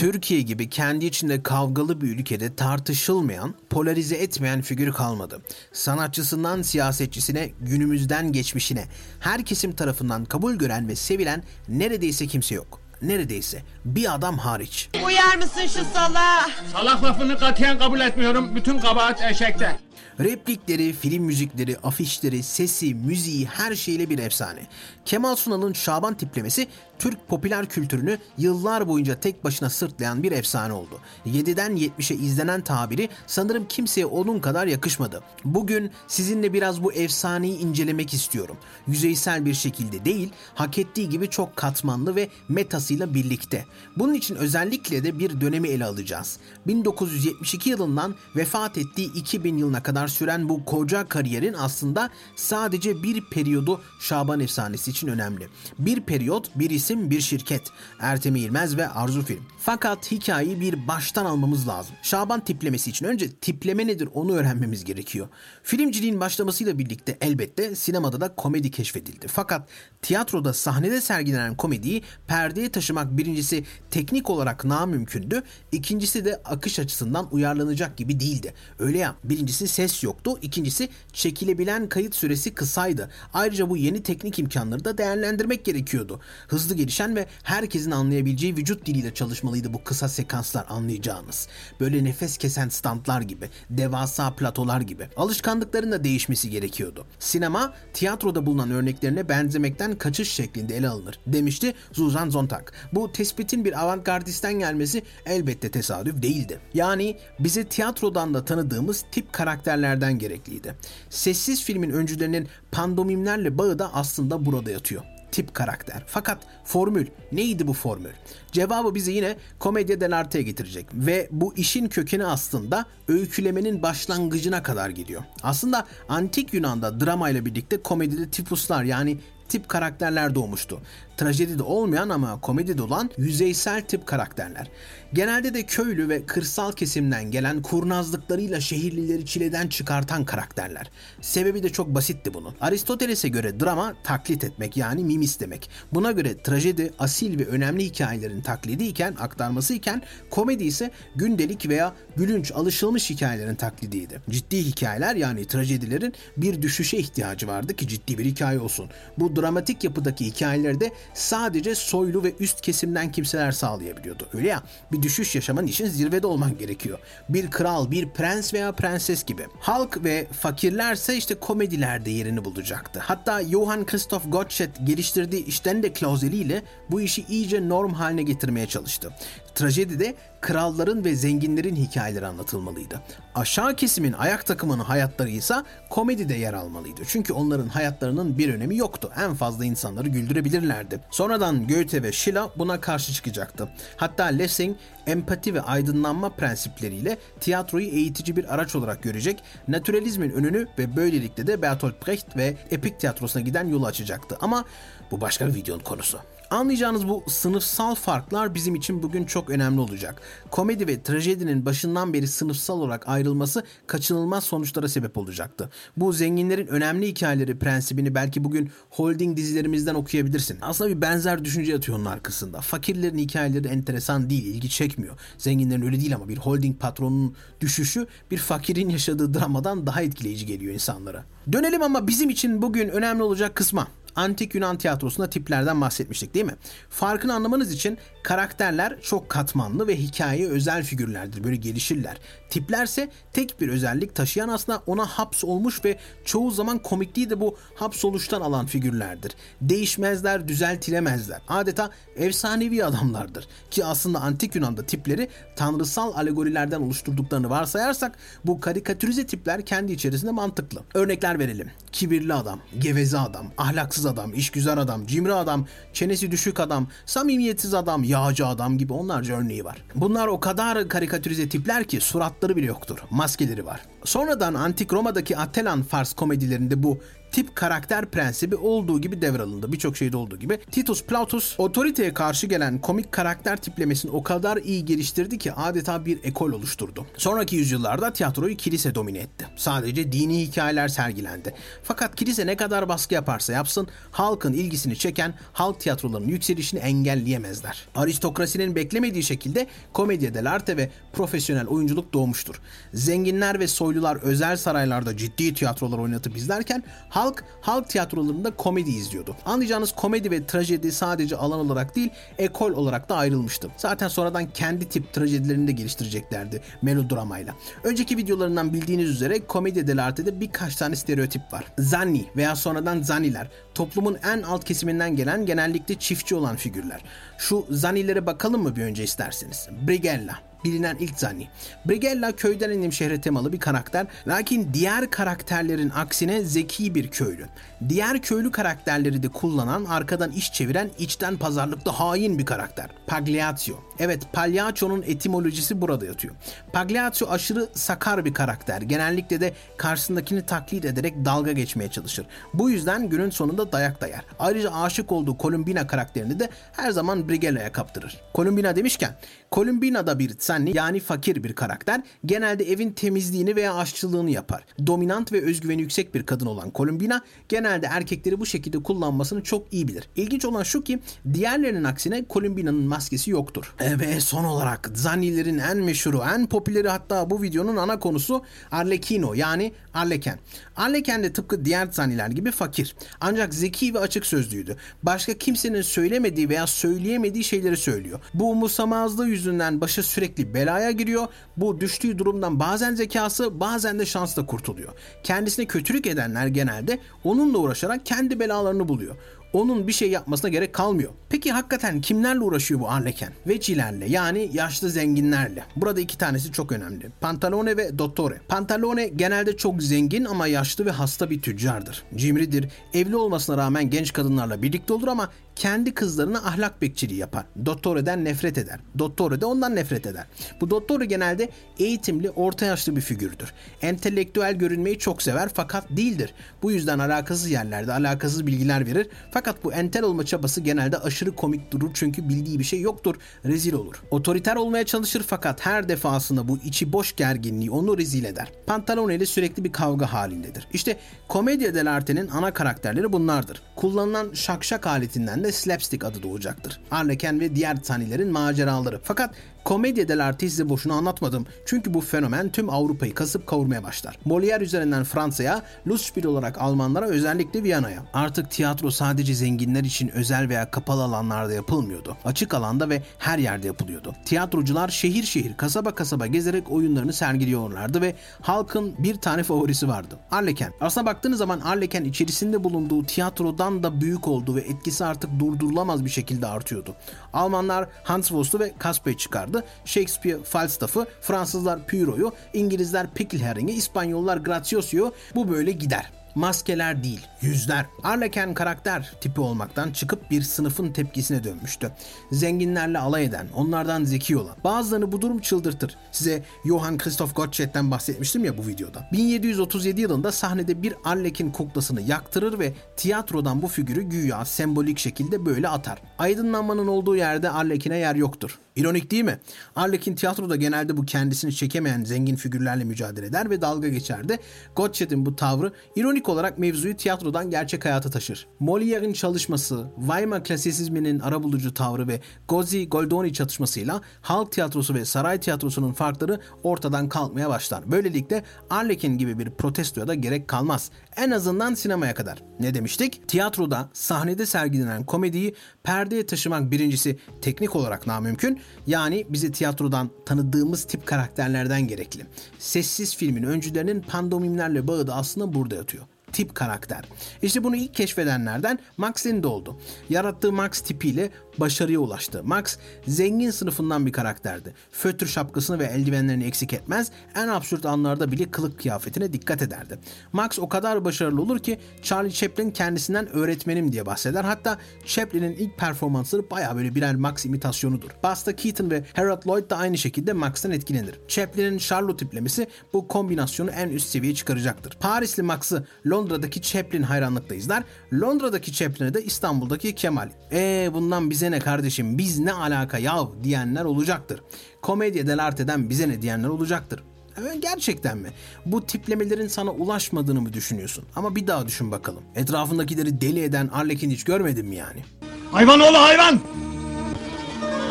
Türkiye gibi kendi içinde kavgalı bir ülkede tartışılmayan, polarize etmeyen figür kalmadı. Sanatçısından siyasetçisine, günümüzden geçmişine her kesim tarafından kabul gören ve sevilen neredeyse kimse yok. Neredeyse bir adam hariç. Uyar mısın şu salağa? Salak lafını katiyen kabul etmiyorum. Bütün kabahat eşekte. Replikleri, film müzikleri, afişleri, sesi, müziği her şeyle bir efsane. Kemal Sunal'ın Şaban tiplemesi Türk popüler kültürünü yıllar boyunca tek başına sırtlayan bir efsane oldu. 7'den 70'e izlenen tabiri sanırım kimseye onun kadar yakışmadı. Bugün sizinle biraz bu efsaneyi incelemek istiyorum. Yüzeysel bir şekilde değil, hak ettiği gibi çok katmanlı ve metasıyla birlikte. Bunun için özellikle de bir dönemi ele alacağız. 1972 yılından vefat ettiği 2000 yılına kadar süren bu koca kariyerin aslında sadece bir periyodu Şaban efsanesi için önemli. Bir periyot, bir isim, bir şirket. Ertem İlmez ve Arzu Film. Fakat hikayeyi bir baştan almamız lazım. Şaban tiplemesi için önce tipleme nedir onu öğrenmemiz gerekiyor. Filmciliğin başlamasıyla birlikte elbette sinemada da komedi keşfedildi. Fakat tiyatroda sahnede sergilenen komediyi perdeye taşımak birincisi teknik olarak namümkündü. ikincisi de akış açısından uyarlanacak gibi değildi. Öyle ya birincisi ses yoktu. ikincisi çekilebilen kayıt süresi kısaydı. Ayrıca bu yeni teknik imkanları da değerlendirmek gerekiyordu. Hızlı gelişen ve herkesin anlayabileceği vücut diliyle çalışmalıydı bu kısa sekanslar anlayacağınız. Böyle nefes kesen standlar gibi, devasa platolar gibi. Alışkanlıkların da değişmesi gerekiyordu. Sinema, tiyatroda bulunan örneklerine benzemekten kaçış şeklinde ele alınır demişti Suzan Zontag. Bu tespitin bir avantgardisten gelmesi elbette tesadüf değildi. Yani bize tiyatrodan da tanıdığımız tip karakterlerden gerekliydi. Sessiz filmin öncülerinin pandomimlerle bağı da aslında burada yatıyor tip karakter. Fakat formül neydi bu formül? Cevabı bizi yine komedya dell'arte'ye getirecek ve bu işin kökeni aslında öykülemenin başlangıcına kadar gidiyor. Aslında antik Yunan'da drama ile birlikte komedide tipuslar yani tip karakterler doğmuştu. Trajedide olmayan ama komedide olan yüzeysel tip karakterler. Genelde de köylü ve kırsal kesimden gelen kurnazlıklarıyla şehirlileri çileden çıkartan karakterler. Sebebi de çok basitti bunun. Aristoteles'e göre drama taklit etmek yani mimis demek. Buna göre trajedi asil ve önemli hikayelerin taklidi iken, aktarması iken komedi ise gündelik veya gülünç alışılmış hikayelerin taklidiydi. Ciddi hikayeler yani trajedilerin bir düşüşe ihtiyacı vardı ki ciddi bir hikaye olsun. Bu dramatik yapıdaki hikayeleri de sadece soylu ve üst kesimden kimseler sağlayabiliyordu. Öyle ya bir düşüş yaşaman için zirvede olman gerekiyor. Bir kral, bir prens veya prenses gibi. Halk ve fakirlerse işte komedilerde yerini bulacaktı. Hatta Johann Christoph Gottsched geliştirdiği Stände ile bu işi iyice norm haline getirmeye çalıştı. Trajedide kralların ve zenginlerin hikayeleri anlatılmalıydı. Aşağı kesimin ayak takımının hayatları ise komedide yer almalıydı. Çünkü onların hayatlarının bir önemi yoktu. En fazla insanları güldürebilirlerdi. Sonradan Goethe ve Schiller buna karşı çıkacaktı. Hatta Lessing empati ve aydınlanma prensipleriyle tiyatroyu eğitici bir araç olarak görecek, naturalizmin önünü ve böylelikle de Bertolt Brecht ve epik tiyatrosuna giden yolu açacaktı. Ama bu başka bir videonun konusu. Anlayacağınız bu sınıfsal farklar bizim için bugün çok önemli olacak. Komedi ve trajedinin başından beri sınıfsal olarak ayrılması kaçınılmaz sonuçlara sebep olacaktı. Bu zenginlerin önemli hikayeleri prensibini belki bugün holding dizilerimizden okuyabilirsin. Aslında bir benzer düşünce yatıyor onun arkasında. Fakirlerin hikayeleri enteresan değil, ilgi çekmiyor. Zenginlerin öyle değil ama bir holding patronunun düşüşü bir fakirin yaşadığı dramadan daha etkileyici geliyor insanlara. Dönelim ama bizim için bugün önemli olacak kısma antik Yunan tiyatrosunda tiplerden bahsetmiştik değil mi? Farkını anlamanız için karakterler çok katmanlı ve hikayeye özel figürlerdir. Böyle gelişirler. Tiplerse tek bir özellik taşıyan aslında ona haps olmuş ve çoğu zaman komikliği de bu hapsoluştan alan figürlerdir. Değişmezler, düzeltilemezler. Adeta efsanevi adamlardır. Ki aslında antik Yunan'da tipleri tanrısal alegorilerden oluşturduklarını varsayarsak bu karikatürize tipler kendi içerisinde mantıklı. Örnekler verelim. Kibirli adam, geveze adam, ahlaksız adam, işgüzar adam, cimri adam, çenesi düşük adam, samimiyetsiz adam, yağcı adam gibi onlarca örneği var. Bunlar o kadar karikatürize tipler ki suratları bile yoktur. Maskeleri var. Sonradan Antik Roma'daki Atelan Fars komedilerinde bu tip karakter prensibi olduğu gibi devralındı. Birçok şeyde olduğu gibi. Titus Plautus otoriteye karşı gelen komik karakter tiplemesini o kadar iyi geliştirdi ki adeta bir ekol oluşturdu. Sonraki yüzyıllarda tiyatroyu kilise domine etti. Sadece dini hikayeler sergilendi. Fakat kilise ne kadar baskı yaparsa yapsın halkın ilgisini çeken halk tiyatrolarının yükselişini engelleyemezler. Aristokrasinin beklemediği şekilde komedya dell'arte ve profesyonel oyunculuk doğmuştur. Zenginler ve soylular özel saraylarda ciddi tiyatrolar oynatıp izlerken halk halk tiyatrolarında komedi izliyordu. Anlayacağınız komedi ve trajedi sadece alan olarak değil ekol olarak da ayrılmıştı. Zaten sonradan kendi tip trajedilerini de geliştireceklerdi melodramayla. Önceki videolarından bildiğiniz üzere komedi dell'arte'de birkaç tane stereotip var. Zanni veya sonradan zaniler toplumun en alt kesiminden gelen genellikle çiftçi olan figürler. Şu zanilere bakalım mı bir önce isterseniz? Brigella, bilinen ilk zanni. Brigella köyden indim şehre temalı bir karakter. Lakin diğer karakterlerin aksine zeki bir köylü. Diğer köylü karakterleri de kullanan, arkadan iş çeviren, içten pazarlıkta hain bir karakter. Pagliaccio. Evet, Pagliaccio'nun etimolojisi burada yatıyor. Pagliaccio aşırı sakar bir karakter. Genellikle de karşısındakini taklit ederek dalga geçmeye çalışır. Bu yüzden günün sonunda dayak dayar. Ayrıca aşık olduğu Columbina karakterini de her zaman Brigella'ya kaptırır. Columbina demişken, Columbina da bir tsanni yani fakir bir karakter. Genelde evin temizliğini veya aşçılığını yapar. Dominant ve özgüveni yüksek bir kadın olan Columbina genelde erkekleri bu şekilde kullanmasını çok iyi bilir. İlginç olan şu ki diğerlerinin aksine Columbina'nın maskesi yoktur. E ve son olarak Zannilerin en meşhuru, en popüleri hatta bu videonun ana konusu Arlecchino yani Arleken. Arleken de tıpkı diğer Zanniler gibi fakir. Ancak zeki ve açık sözlüydü. Başka kimsenin söylemediği veya söyleyemediği şeyleri söylüyor. Bu umursamazlığı yüzünden başı sürekli belaya giriyor. Bu düştüğü durumdan bazen zekası bazen de şansla kurtuluyor. Kendisine kötülük edenler genelde onunla uğraşarak kendi belalarını buluyor onun bir şey yapmasına gerek kalmıyor. Peki hakikaten kimlerle uğraşıyor bu Arleken? Vecilerle yani yaşlı zenginlerle. Burada iki tanesi çok önemli. Pantalone ve Dottore. Pantalone genelde çok zengin ama yaşlı ve hasta bir tüccardır. Cimridir. Evli olmasına rağmen genç kadınlarla birlikte olur ama kendi kızlarına ahlak bekçiliği yapar. Dottore'den nefret eder. Dottore de ondan nefret eder. Bu Dottore genelde eğitimli, orta yaşlı bir figürdür. Entelektüel görünmeyi çok sever fakat değildir. Bu yüzden alakasız yerlerde alakasız bilgiler verir. Fakat bu entel olma çabası genelde aşırı komik durur çünkü bildiği bir şey yoktur. Rezil olur. Otoriter olmaya çalışır fakat her defasında bu içi boş gerginliği onu rezil eder. Pantalone ile sürekli bir kavga halindedir. İşte komedya dell'arte'nin ana karakterleri bunlardır. Kullanılan şakşak aletinden de slapstick adı doğacaktır. Arleken ve diğer sanilerin maceraları. Fakat Komedya dell'arte size boşuna anlatmadım. Çünkü bu fenomen tüm Avrupa'yı kasıp kavurmaya başlar. Molière üzerinden Fransa'ya, Lustspiel olarak Almanlara özellikle Viyana'ya. Artık tiyatro sadece zenginler için özel veya kapalı alanlarda yapılmıyordu. Açık alanda ve her yerde yapılıyordu. Tiyatrocular şehir şehir, kasaba kasaba gezerek oyunlarını sergiliyorlardı ve halkın bir tane favorisi vardı. Arleken. Aslına baktığınız zaman Arleken içerisinde bulunduğu tiyatrodan da büyük oldu ve etkisi artık durdurulamaz bir şekilde artıyordu. Almanlar Hans Wurst'u ve Kaspa'yı çıkardı. Shakespeare Falstaff'ı, Fransızlar Pyrrho'yu, İngilizler Pickle Herring'i, İspanyollar Gracioso'yu bu böyle gider. Maskeler değil, yüzler. Arleken karakter tipi olmaktan çıkıp bir sınıfın tepkisine dönmüştü. Zenginlerle alay eden, onlardan zeki olan. Bazılarını bu durum çıldırtır. Size Johann Christoph Gottsched'den bahsetmiştim ya bu videoda. 1737 yılında sahnede bir Arlekin kuklasını yaktırır ve tiyatrodan bu figürü güya sembolik şekilde böyle atar. Aydınlanmanın olduğu yerde Arlekin'e yer yoktur. İronik değil mi? Arlekin tiyatroda genelde bu kendisini çekemeyen zengin figürlerle mücadele eder ve dalga geçerdi. Gottsched'in bu tavrı ironik olarak mevzuyu tiyatrodan gerçek hayata taşır. Molière'in çalışması, Weimar klasisizminin arabulucu tavrı ve Gozzi Goldoni çatışmasıyla halk tiyatrosu ve saray tiyatrosunun farkları ortadan kalkmaya başlar. Böylelikle Arlekin gibi bir protestoya da gerek kalmaz. En azından sinemaya kadar. Ne demiştik? Tiyatroda sahnede sergilenen komediyi perdeye taşımak birincisi teknik olarak namümkün. Yani bize tiyatrodan tanıdığımız tip karakterlerden gerekli. Sessiz filmin öncülerinin pandomimlerle bağı da aslında burada yatıyor tip karakter. İşte bunu ilk keşfedenlerden Max Lind oldu. Yarattığı Max tipiyle başarıya ulaştı. Max zengin sınıfından bir karakterdi. Fötr şapkasını ve eldivenlerini eksik etmez, en absürt anlarda bile kılık kıyafetine dikkat ederdi. Max o kadar başarılı olur ki Charlie Chaplin kendisinden öğretmenim diye bahseder. Hatta Chaplin'in ilk performansları baya böyle birer Max imitasyonudur. Buster Keaton ve Harold Lloyd da aynı şekilde Max'tan etkilenir. Chaplin'in Charlotte tiplemesi bu kombinasyonu en üst seviyeye çıkaracaktır. Parisli Max'ı Londra Londra'daki Chaplin hayranlıkla izler. Londra'daki Chaplin'e de İstanbul'daki Kemal. Eee bundan bize ne kardeşim biz ne alaka yav diyenler olacaktır. Komedya dell'arte'den bize ne diyenler olacaktır. Evet, gerçekten mi? Bu tiplemelerin sana ulaşmadığını mı düşünüyorsun? Ama bir daha düşün bakalım. Etrafındakileri deli eden Arlekin hiç görmedin mi yani? Hayvan oğlu hayvan!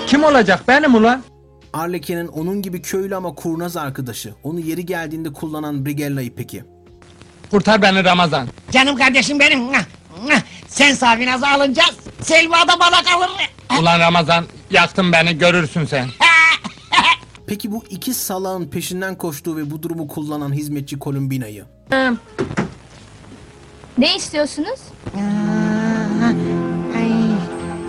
Kim olacak benim ulan? Arlekin'in onun gibi köylü ama kurnaz arkadaşı. Onu yeri geldiğinde kullanan Brigella'yı peki. Kurtar beni Ramazan. Canım kardeşim benim. Sen Safinaz'ı alınca Selma da bana kalır. Ulan Ramazan yaktın beni görürsün sen. Peki bu iki salağın peşinden koştuğu ve bu durumu kullanan hizmetçi Columbina'yı? Ne istiyorsunuz?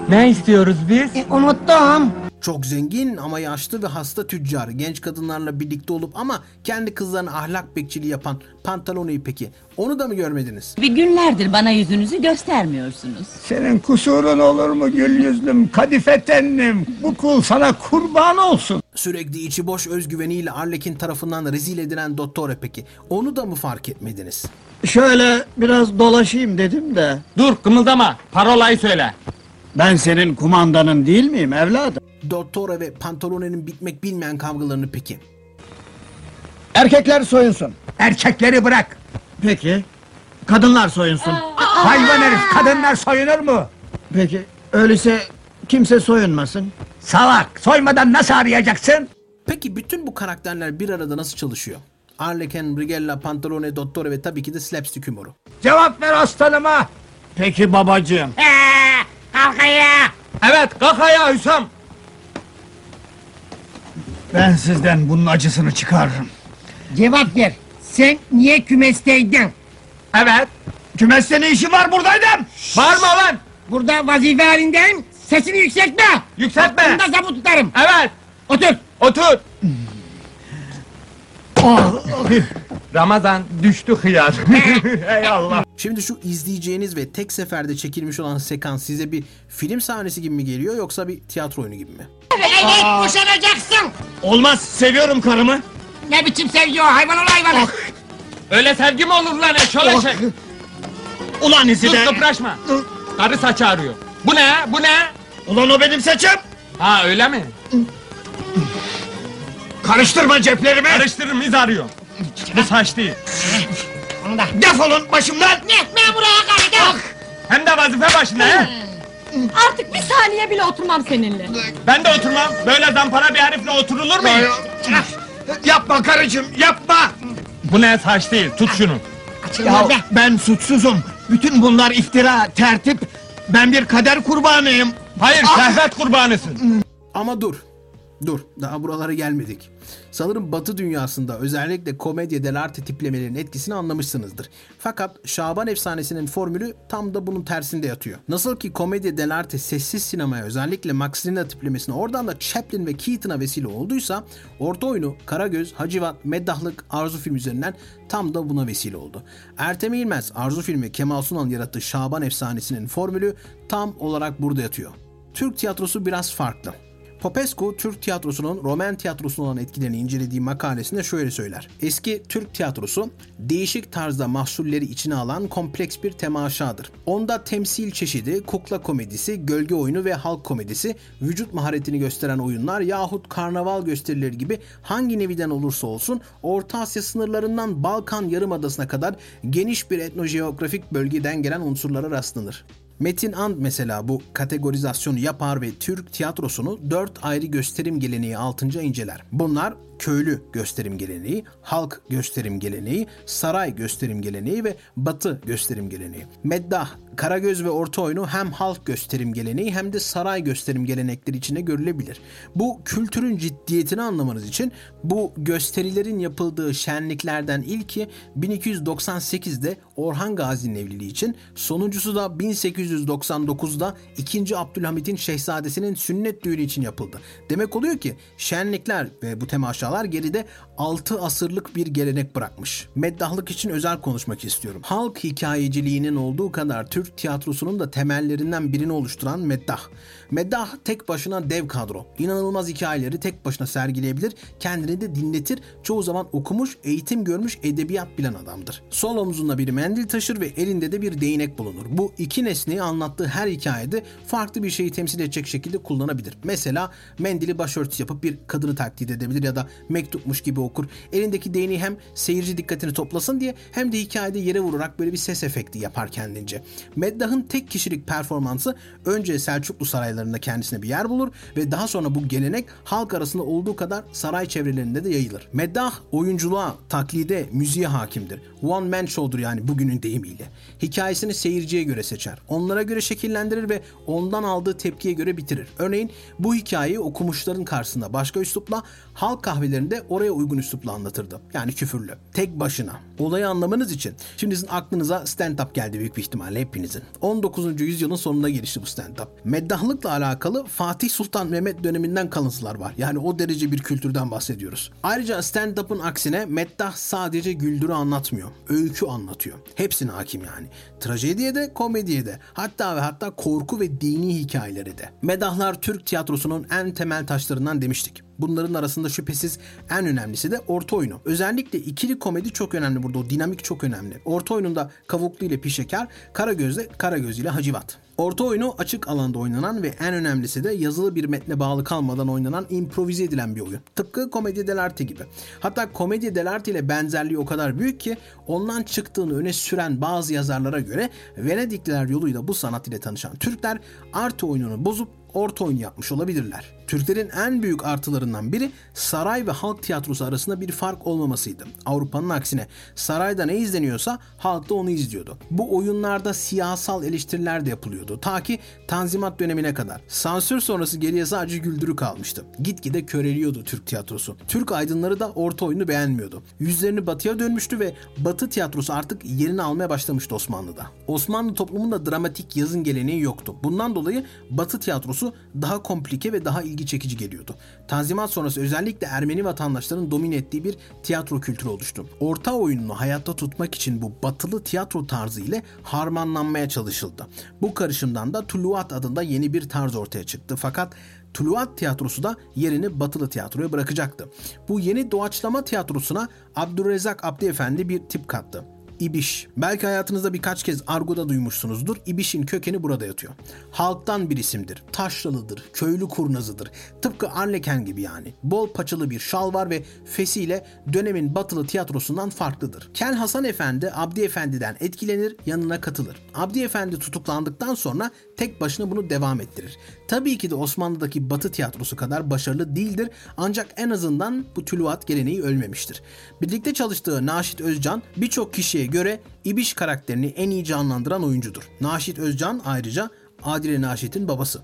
Ne istiyoruz biz? E, Unuttum. Çok zengin ama yaşlı ve hasta tüccar. Genç kadınlarla birlikte olup ama kendi kızlarına ahlak bekçiliği yapan Pantalone'yi peki. Onu da mı görmediniz? Bir günlerdir bana yüzünüzü göstermiyorsunuz. Senin kusurun olur mu gül yüzlüm, kadife tenlim? Bu kul sana kurban olsun. Sürekli içi boş özgüveniyle Arlekin tarafından rezil edilen Dottore peki. Onu da mı fark etmediniz? Şöyle biraz dolaşayım dedim de. Dur kımıldama. Parolayı söyle. Ben senin kumandanın değil miyim evladım? Dottore ve Pantalone'nin bitmek bilmeyen kavgalarını peki. Erkekler soyunsun. Erkekleri bırak. Peki. Kadınlar soyunsun. Hayvan herif kadınlar soyunur mu? Peki. Öyleyse kimse soyunmasın. Salak soymadan nasıl arayacaksın? Peki bütün bu karakterler bir arada nasıl çalışıyor? Arlekin, Brigella, Pantalone, Dottore ve tabii ki de slapstick humoru. Cevap ver aslanıma. Peki babacığım. Kalkaya. Evet kalk ayağa Hüsam. Ben sizden bunun acısını çıkarırım. Cevap ver. Sen niye kümesteydin? Evet. Kümeste ne işi var buradaydım? Bağırma lan. Burada vazife halindeyim. Sesini yükseltme. Yükseltme. Aklımda zabut tutarım. Evet. Otur. Otur. Ramazan düştü hıyar. Ey Allah. Şimdi şu izleyeceğiniz ve tek seferde çekilmiş olan sekans size bir film sahnesi gibi mi geliyor yoksa bir tiyatro oyunu gibi mi? Evet boşanacaksın. Olmaz seviyorum karımı. Ne biçim sevgi o hayvan ol hayvan. Öyle sevgi mi olur lan eşol eşek? Ulan izi Sus de. kıpraşma. Karı saçı ağrıyor. Bu ne? Bu ne? Ulan o benim saçım. Ha öyle mi? Karıştırma ceplerimi. Karıştırırım iz arıyor. Bu saç değil. Onu da. Defolun başımdan. Ne? Ne buraya kalk. Hem de vazife başında he. Artık bir saniye bile oturmam seninle. Ben de oturmam. Böyle zampara bir herifle oturulur mu hiç? Yapma karıcığım yapma. Bu ne saç değil. Tut şunu. Ya ben suçsuzum. Bütün bunlar iftira, tertip. Ben bir kader kurbanıyım. Hayır şehvet kurbanısın. Ama dur. Dur. Daha buralara gelmedik. Sanırım Batı dünyasında özellikle komedya dell'arte tiplemelerinin etkisini anlamışsınızdır. Fakat Şaban efsanesinin formülü tam da bunun tersinde yatıyor. Nasıl ki komedya dell'arte sessiz sinemaya özellikle Max Rina tiplemesine oradan da Chaplin ve Keaton'a vesile olduysa orta oyunu Karagöz, Hacivat, Meddahlık, Arzu film üzerinden tam da buna vesile oldu. Ertem İlmez, Arzu filmi Kemal Sunal yarattığı Şaban efsanesinin formülü tam olarak burada yatıyor. Türk tiyatrosu biraz farklı. Popescu, Türk tiyatrosunun Roman tiyatrosuna olan etkilerini incelediği makalesinde şöyle söyler. Eski Türk tiyatrosu değişik tarzda mahsulleri içine alan kompleks bir temaşadır. Onda temsil çeşidi, kukla komedisi, gölge oyunu ve halk komedisi, vücut maharetini gösteren oyunlar yahut karnaval gösterileri gibi hangi neviden olursa olsun Orta Asya sınırlarından Balkan Yarımadası'na kadar geniş bir etnojeografik bölgeden gelen unsurlara rastlanır. Metin And mesela bu kategorizasyonu yapar ve Türk tiyatrosunu dört ayrı gösterim geleneği altınca inceler. Bunlar köylü gösterim geleneği, halk gösterim geleneği, saray gösterim geleneği ve batı gösterim geleneği. Meddah, Karagöz ve Orta Oyunu hem halk gösterim geleneği hem de saray gösterim gelenekleri içine görülebilir. Bu kültürün ciddiyetini anlamanız için bu gösterilerin yapıldığı şenliklerden ilki 1298'de Orhan Gazi'nin evliliği için, sonuncusu da 1899'da 2. Abdülhamit'in şehzadesinin sünnet düğünü için yapıldı. Demek oluyor ki şenlikler ve bu temaşalar Medyalar geride 6 asırlık bir gelenek bırakmış. Meddahlık için özel konuşmak istiyorum. Halk hikayeciliğinin olduğu kadar Türk tiyatrosunun da temellerinden birini oluşturan meddah. Meddah tek başına dev kadro. İnanılmaz hikayeleri tek başına sergileyebilir, kendini de dinletir. Çoğu zaman okumuş, eğitim görmüş, edebiyat bilen adamdır. Sol omzunda bir mendil taşır ve elinde de bir değnek bulunur. Bu iki nesneyi anlattığı her hikayede farklı bir şeyi temsil edecek şekilde kullanabilir. Mesela mendili başörtüsü yapıp bir kadını taklit edebilir ya da mektupmuş gibi okur. Elindeki değneği hem seyirci dikkatini toplasın diye hem de hikayede yere vurarak böyle bir ses efekti yapar kendince. Meddah'ın tek kişilik performansı önce Selçuklu saraylarında kendisine bir yer bulur ve daha sonra bu gelenek halk arasında olduğu kadar saray çevrelerinde de yayılır. Meddah oyunculuğa, taklide, müziğe hakimdir. One man show'dur yani bugünün deyimiyle. Hikayesini seyirciye göre seçer. Onlara göre şekillendirir ve ondan aldığı tepkiye göre bitirir. Örneğin bu hikayeyi okumuşların karşısında başka üslupla, halk kahvelerinde oraya uygun üslupla anlatırdı. Yani küfürlü. Tek başına. Olayı anlamanız için. Şimdi sizin aklınıza stand-up geldi büyük bir ihtimalle hepinizin. 19. yüzyılın sonunda gelişti bu stand-up. Meddahlıkla alakalı Fatih Sultan Mehmet döneminden kalıntılar var. Yani o derece bir kültürden bahsediyoruz. Ayrıca stand-up'ın aksine meddah sadece güldürü anlatmıyor. Öykü anlatıyor. Hepsine hakim yani. Trajediye de, komediye de. Hatta ve hatta korku ve dini hikayeleri de. Medahlar Türk tiyatrosunun en temel taşlarından demiştik. Bunların arasında şüphesiz en önemlisi de orta oyunu. Özellikle ikili komedi çok önemli burada. O dinamik çok önemli. Orta oyununda Kavuklu ile Pişeker, Karagöz'de Karagöz ile Hacivat. Orta oyunu açık alanda oynanan ve en önemlisi de yazılı bir metne bağlı kalmadan oynanan improvize edilen bir oyun. Tıpkı Komedi dell'arte gibi. Hatta Komedi dell'arte ile benzerliği o kadar büyük ki ondan çıktığını öne süren bazı yazarlara göre Venedikliler yoluyla bu sanat ile tanışan Türkler arte oyununu bozup orta oyun yapmış olabilirler. Türklerin en büyük artılarından biri saray ve halk tiyatrosu arasında bir fark olmamasıydı. Avrupa'nın aksine sarayda ne izleniyorsa halk da onu izliyordu. Bu oyunlarda siyasal eleştiriler de yapılıyordu. Ta ki Tanzimat dönemine kadar. Sansür sonrası geriye sadece güldürü kalmıştı. Gitgide köreliyordu Türk tiyatrosu. Türk aydınları da orta oyunu beğenmiyordu. Yüzlerini batıya dönmüştü ve batı tiyatrosu artık yerini almaya başlamıştı Osmanlı'da. Osmanlı toplumunda dramatik yazın geleneği yoktu. Bundan dolayı batı tiyatrosu daha komplike ve daha ilgi çekici geliyordu. Tanzimat sonrası özellikle Ermeni vatandaşların domine ettiği bir tiyatro kültürü oluştu. Orta oyununu hayatta tutmak için bu batılı tiyatro tarzı ile harmanlanmaya çalışıldı. Bu karışımdan da Tuluat adında yeni bir tarz ortaya çıktı. Fakat Tuluat tiyatrosu da yerini batılı tiyatroya bırakacaktı. Bu yeni doğaçlama tiyatrosuna Abdurrezzak Abdi Efendi bir tip kattı. İbiş. Belki hayatınızda birkaç kez argoda duymuşsunuzdur. İbiş'in kökeni burada yatıyor. Halktan bir isimdir. Taşralıdır, köylü kurnazıdır. Tıpkı Arleken gibi yani. Bol paçalı bir şal var ve fesiyle dönemin batılı tiyatrosundan farklıdır. Kel Hasan Efendi Abdi Efendi'den etkilenir, yanına katılır. Abdi Efendi tutuklandıktan sonra tek başına bunu devam ettirir. Tabii ki de Osmanlı'daki batı tiyatrosu kadar başarılı değildir ancak en azından bu tülüvat geleneği ölmemiştir. Birlikte çalıştığı Naşit Özcan birçok kişiye göre İbiş karakterini en iyi canlandıran oyuncudur. Naşit Özcan ayrıca Adile Naşit'in babası.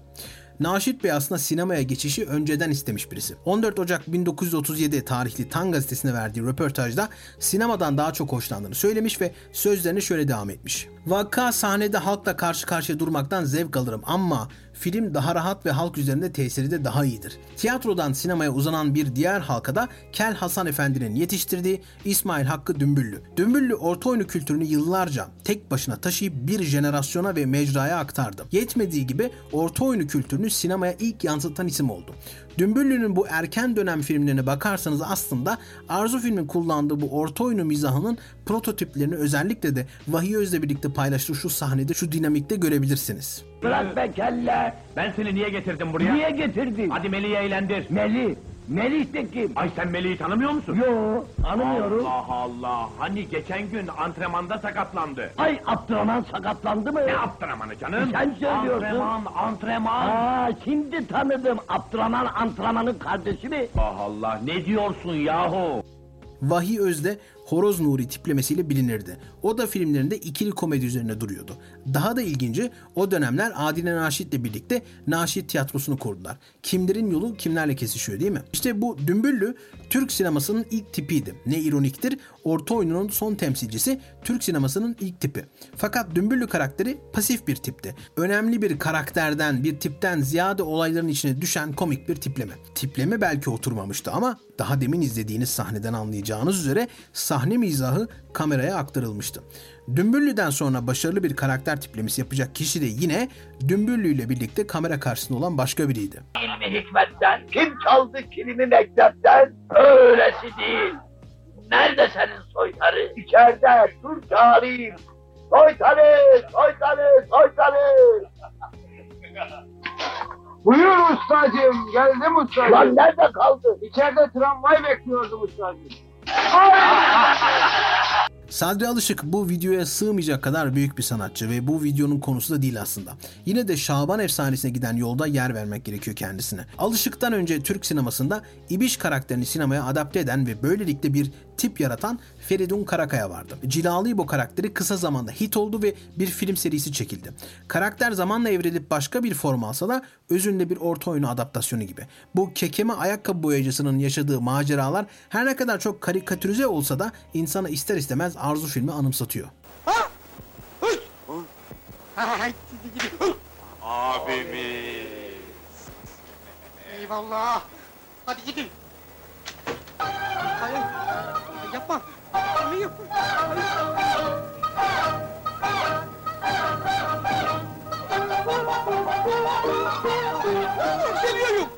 Naşit Bey aslında sinemaya geçişi önceden istemiş birisi. 14 Ocak 1937 tarihli Tan gazetesine verdiği röportajda sinemadan daha çok hoşlandığını söylemiş ve sözlerine şöyle devam etmiş. Vaka sahnede halkla karşı karşıya durmaktan zevk alırım ama film daha rahat ve halk üzerinde tesiri de daha iyidir. Tiyatrodan sinemaya uzanan bir diğer halkada Kel Hasan Efendi'nin yetiştirdiği İsmail Hakkı Dümbüllü. Dümbüllü orta oyunu kültürünü yıllarca tek başına taşıyıp bir jenerasyona ve mecraya aktardı. Yetmediği gibi orta oyunu kültürünü sinemaya ilk yansıtan isim oldu. Dümbüllü'nün bu erken dönem filmlerine bakarsanız aslında Arzu filmin kullandığı bu orta oyunu mizahının prototiplerini özellikle de Vahiy Öz'le birlikte paylaştığı şu sahnede şu dinamikte görebilirsiniz. Bırak be kelle. Ben seni niye getirdim buraya? Niye getirdin? Hadi Melih'i eğlendir. Melih. Melih de kim? Ay sen Melih'i tanımıyor musun? Yo, tanımıyorum. Allah Allah. Hani geçen gün antrenmanda sakatlandı. Ay Abdurrahman sakatlandı mı? Ne antrenmanı canım? Sen söylüyorsun. Antrenman, antrenman. Aa, şimdi tanıdım. Abdurrahman antrenmanın kardeşi mi? Allah Allah. Ne diyorsun yahu? Vahiy Öz'de Horoz Nuri tiplemesiyle bilinirdi. O da filmlerinde ikili komedi üzerine duruyordu. Daha da ilginci o dönemler Adile Naşit'le birlikte Naşit Tiyatrosu'nu kurdular. Kimlerin yolu kimlerle kesişiyor değil mi? İşte bu Dümbüllü Türk sinemasının ilk tipiydi. Ne ironiktir, orta oyunun son temsilcisi Türk sinemasının ilk tipi. Fakat Dümbüllü karakteri pasif bir tipti. Önemli bir karakterden, bir tipten ziyade olayların içine düşen komik bir tipleme. Tipleme belki oturmamıştı ama daha demin izlediğiniz sahneden anlayacağınız üzere sahne mizahı kameraya aktarılmıştı. Dümbüllü'den sonra başarılı bir karakter tiplemesi yapacak kişi de yine Dümbüllü ile birlikte kamera karşısında olan başka biriydi. İlmi hikmetten kim çaldı kilimi mektepten? Öylesi değil. Nerede senin soytarı? İçeride dur çağırayım. Soytarı, soytarı, soytarı. Buyur ustacığım, geldim ustacığım. Lan nerede kaldı? İçeride tramvay bekliyordum ustacığım. Sadri Alışık bu videoya sığmayacak kadar büyük bir sanatçı ve bu videonun konusu da değil aslında. Yine de Şaban efsanesine giden yolda yer vermek gerekiyor kendisine. Alışık'tan önce Türk sinemasında İbiş karakterini sinemaya adapte eden ve böylelikle bir tip yaratan Feridun Karakaya vardı. Cilalı İbo karakteri kısa zamanda hit oldu ve bir film serisi çekildi. Karakter zamanla evrilip başka bir form alsa da özünde bir orta oyunu adaptasyonu gibi. Bu kekeme ayakkabı boyacısının yaşadığı maceralar her ne kadar çok karikatürize olsa da insana ister istemez arzu filmi anımsatıyor. Eyvallah. Hadi gidin. Hayır. Yapma. Hayır. Yükseliyorum.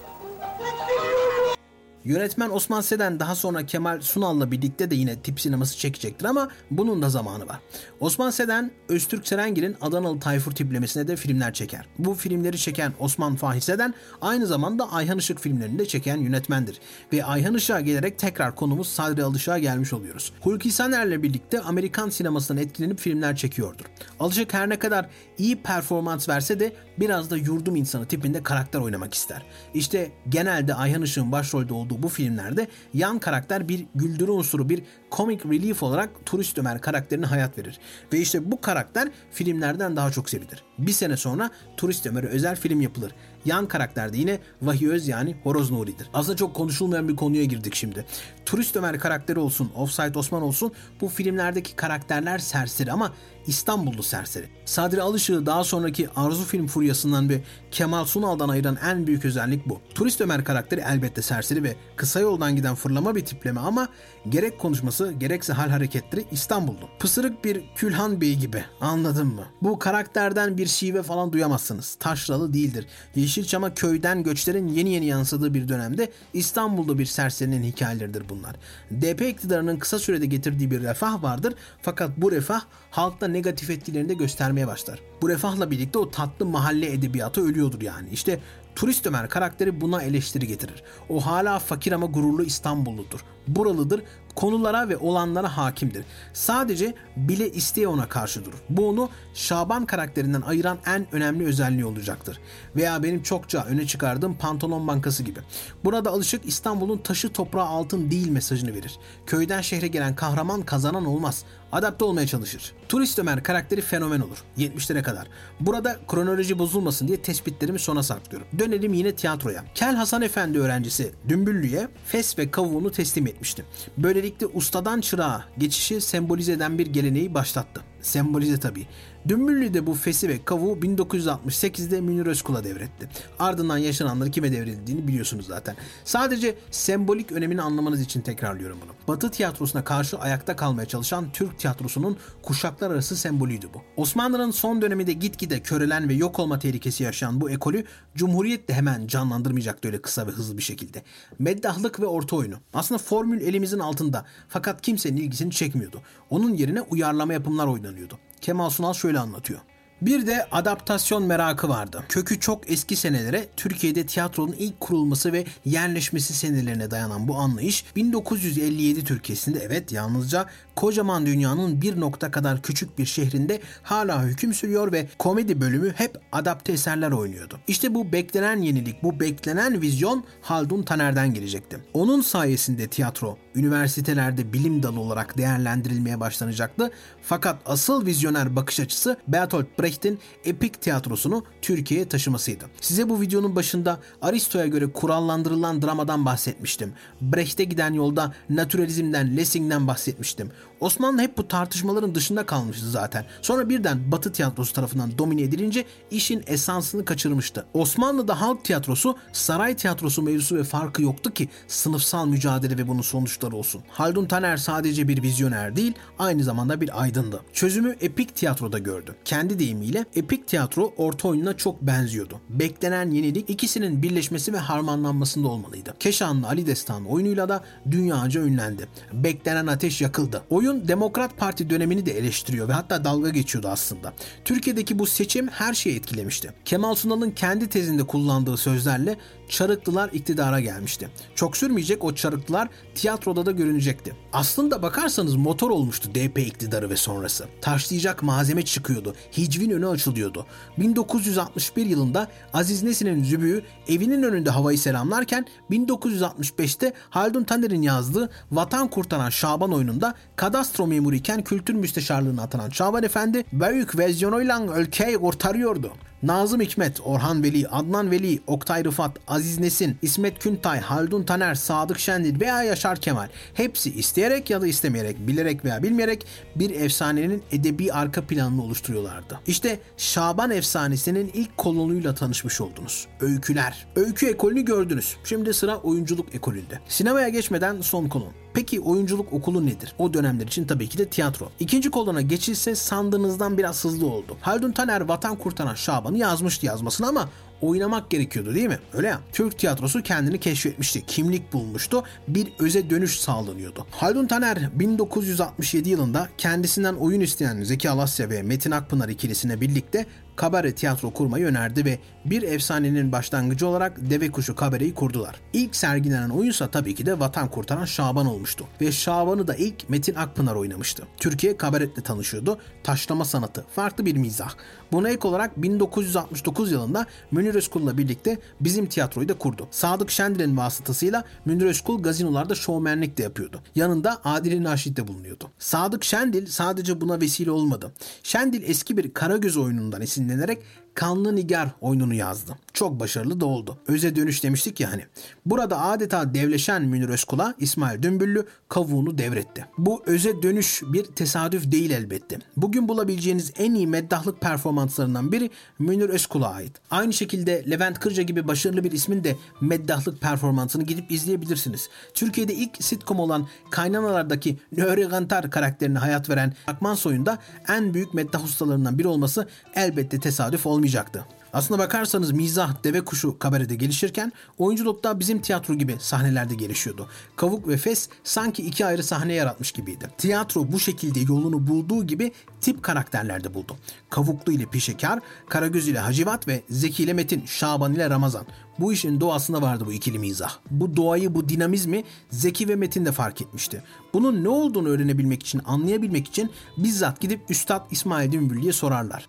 Yönetmen Osman Seden daha sonra Kemal Sunal'la birlikte de yine tip sineması çekecektir ama bunun da zamanı var. Osman Seden, Öztürk Serengil'in Adanalı Tayfur tiplemesine de filmler çeker. Bu filmleri çeken Osman Fahri Seden aynı zamanda Ayhan Işık filmlerini de çeken yönetmendir. Ve Ayhan Işık'a gelerek tekrar konumuz Sadri Alışık'a gelmiş oluyoruz. Hulki Saner'le birlikte Amerikan sinemasından etkilenip filmler çekiyordur. Alışık her ne kadar iyi performans verse de biraz da yurdum insanı tipinde karakter oynamak ister. İşte genelde Ayhan Işık'ın başrolde olduğu bu filmlerde yan karakter bir güldürü unsuru, bir comic relief olarak turist Ömer karakterine hayat verir. Ve işte bu karakter filmlerden daha çok sevilir. Bir sene sonra Turist Ömer'e özel film yapılır. Yan karakter de yine Vahiy Öz yani Horoz Nuri'dir. Aslında çok konuşulmayan bir konuya girdik şimdi. Turist Ömer karakteri olsun, Offside Osman olsun bu filmlerdeki karakterler serseri ama İstanbullu serseri. Sadri Alışık'ı daha sonraki Arzu film furyasından ve Kemal Sunal'dan ayıran en büyük özellik bu. Turist Ömer karakteri elbette serseri ve kısa yoldan giden fırlama bir tipleme ama gerek konuşması gerekse hal hareketleri İstanbullu. Pısırık bir Külhan Bey gibi anladın mı? Bu karakterden bir şive falan duyamazsınız. Taşralı değildir. Yeşilçam'a köyden göçlerin yeni yeni yansıdığı bir dönemde İstanbul'da bir serserinin hikayeleridir bunlar. DP iktidarının kısa sürede getirdiği bir refah vardır fakat bu refah halkta negatif etkilerini de göstermeye başlar. Bu refahla birlikte o tatlı mahalle edebiyatı ölüyordur yani. İşte Turist Ömer karakteri buna eleştiri getirir. O hala fakir ama gururlu İstanbulludur. Buralıdır, konulara ve olanlara hakimdir. Sadece bile isteye ona karşı durur. Bu onu Şaban karakterinden ayıran en önemli özelliği olacaktır. Veya benim çokça öne çıkardığım Pantolon Bankası gibi. Burada alışık İstanbul'un taşı toprağı altın değil mesajını verir. Köyden şehre gelen kahraman kazanan olmaz. Adapte olmaya çalışır. Turist Ömer karakteri fenomen olur. 70'lere kadar. Burada kronoloji bozulmasın diye tespitlerimi sona saklıyorum. Dönelim yine tiyatroya. Kel Hasan Efendi öğrencisi Dümbüllü'ye fes ve kavuğunu teslim etmişti. Böylelikle ustadan çırağa geçişi sembolize eden bir geleneği başlattı. Sembolize tabii. Dümbüllü de bu fesi ve kavuğu 1968'de Münir Özkul'a devretti. Ardından yaşananları kime devredildiğini biliyorsunuz zaten. Sadece sembolik önemini anlamanız için tekrarlıyorum bunu. Batı tiyatrosuna karşı ayakta kalmaya çalışan Türk tiyatrosunun kuşaklar arası sembolüydü bu. Osmanlı'nın son döneminde gitgide körelen ve yok olma tehlikesi yaşayan bu ekolü Cumhuriyet de hemen canlandırmayacaktı öyle kısa ve hızlı bir şekilde. Meddahlık ve orta oyunu. Aslında formül elimizin altında fakat kimsenin ilgisini çekmiyordu. Onun yerine uyarlama yapımlar oynanıyordu. Kemal Sunal şöyle anlatıyor. Bir de adaptasyon merakı vardı. Kökü çok eski senelere Türkiye'de tiyatronun ilk kurulması ve yerleşmesi senelerine dayanan bu anlayış 1957 Türkiye'sinde evet yalnızca kocaman dünyanın bir nokta kadar küçük bir şehrinde hala hüküm sürüyor ve komedi bölümü hep adapte eserler oynuyordu. İşte bu beklenen yenilik, bu beklenen vizyon Haldun Taner'den gelecekti. Onun sayesinde tiyatro üniversitelerde bilim dalı olarak değerlendirilmeye başlanacaktı. Fakat asıl vizyoner bakış açısı Bertolt Brecht'in epik tiyatrosunu Türkiye'ye taşımasıydı. Size bu videonun başında Aristo'ya göre kurallandırılan dramadan bahsetmiştim. Brecht'e giden yolda naturalizmden, Lessing'den bahsetmiştim. Osmanlı hep bu tartışmaların dışında kalmıştı zaten. Sonra birden Batı tiyatrosu tarafından domine edilince işin esansını kaçırmıştı. Osmanlı'da halk tiyatrosu saray tiyatrosu mevzusu ve farkı yoktu ki sınıfsal mücadele ve bunun sonuçları olsun. Haldun Taner sadece bir vizyoner değil, aynı zamanda bir aydındı. Çözümü epik tiyatroda gördü. Kendi deyimiyle epik tiyatro orta oyununa çok benziyordu. Beklenen yenilik ikisinin birleşmesi ve harmanlanmasında olmalıydı. Keşanlı Ali Destanı oyunuyla da dünyaca ünlendi. Beklenen ateş yakıldı. Oyun Demokrat Parti dönemini de eleştiriyor ve hatta dalga geçiyordu aslında. Türkiye'deki bu seçim her şeyi etkilemişti. Kemal Sunal'ın kendi tezinde kullandığı sözlerle Çarıklılar iktidara gelmişti. Çok sürmeyecek o Çarıklılar tiyatroda da görünecekti. Aslında bakarsanız motor olmuştu DP iktidarı ve sonrası. Taşlayacak malzeme çıkıyordu. Hicvin önü açılıyordu. 1961 yılında Aziz Nesin'in zübüğü evinin önünde havayı selamlarken 1965'te Haldun Taner'in yazdığı Vatan Kurtaran Şaban oyununda kadastro memuru iken kültür müsteşarlığına atanan Şaban Efendi büyük vizyonuyla ülkeyi kurtarıyordu. Nazım Hikmet, Orhan Veli, Adnan Veli, Oktay Rıfat, Aziz Nesin, İsmet Küntay, Haldun Taner, Sadık Şendil veya Yaşar Kemal hepsi isteyerek ya da istemeyerek, bilerek veya bilmeyerek bir efsanenin edebi arka planını oluşturuyorlardı. İşte Şaban efsanesinin ilk kolonuyla tanışmış oldunuz. Öyküler. Öykü ekolünü gördünüz. Şimdi sıra oyunculuk ekolünde. Sinemaya geçmeden son kolon. Peki oyunculuk okulu nedir? O dönemler için tabii ki de tiyatro. İkinci kolona geçilse sandığınızdan biraz hızlı oldu. Haldun Taner Vatan Kurtaran Şaban'ı yazmıştı yazmasını ama oynamak gerekiyordu değil mi? Öyle ya. Türk tiyatrosu kendini keşfetmişti. Kimlik bulmuştu. Bir öze dönüş sağlanıyordu. Haldun Taner 1967 yılında kendisinden oyun isteyen Zeki Alasya ve Metin Akpınar ikilisine birlikte kabare tiyatro kurmayı önerdi ve bir efsanenin başlangıcı olarak Deve Kuşu kabareyi kurdular. İlk sergilenen oyunsa tabii ki de Vatan Kurtaran Şaban olmuştu. Ve Şaban'ı da ilk Metin Akpınar oynamıştı. Türkiye kabaretle tanışıyordu. Taşlama sanatı, farklı bir mizah. Buna ek olarak 1969 yılında Münir Özkul'la birlikte bizim tiyatroyu da kurdu. Sadık Şendil'in vasıtasıyla Münir Özkul gazinolarda şovmenlik de yapıyordu. Yanında Adile Naşit de bulunuyordu. Sadık Şendil sadece buna vesile olmadı. Şendil eski bir Karagöz oyunundan esinlenerek Kanlı Nigar oyununu yazdı. Çok başarılı da oldu. Öze dönüş demiştik ya hani. Burada adeta devleşen Münir Özkul'a İsmail Dümbüllü kavuğunu devretti. Bu öze dönüş bir tesadüf değil elbette. Bugün bulabileceğiniz en iyi meddahlık performanslarından biri Münir Özkul'a ait. Aynı şekilde Levent Kırca gibi başarılı bir ismin de meddahlık performansını gidip izleyebilirsiniz. Türkiye'de ilk sitcom olan Kaynanalardaki Nöre Gantar karakterine hayat veren Akman Soy'unda en büyük meddah ustalarından biri olması elbette tesadüf olmayacaktı. Aslına bakarsanız mizah, deve kuşu kabarede gelişirken oyunculukta bizim tiyatro gibi sahnelerde gelişiyordu. Kavuk ve Fes sanki iki ayrı sahne yaratmış gibiydi. Tiyatro bu şekilde yolunu bulduğu gibi tip karakterlerde buldu. Kavuklu ile Pişekar, Karagöz ile Hacivat ve Zeki ile Metin, Şaban ile Ramazan. Bu işin doğasında vardı bu ikili mizah. Bu doğayı, bu dinamizmi Zeki ve Metin de fark etmişti. Bunun ne olduğunu öğrenebilmek için, anlayabilmek için bizzat gidip Üstad İsmail Dümbüllü'ye sorarlar.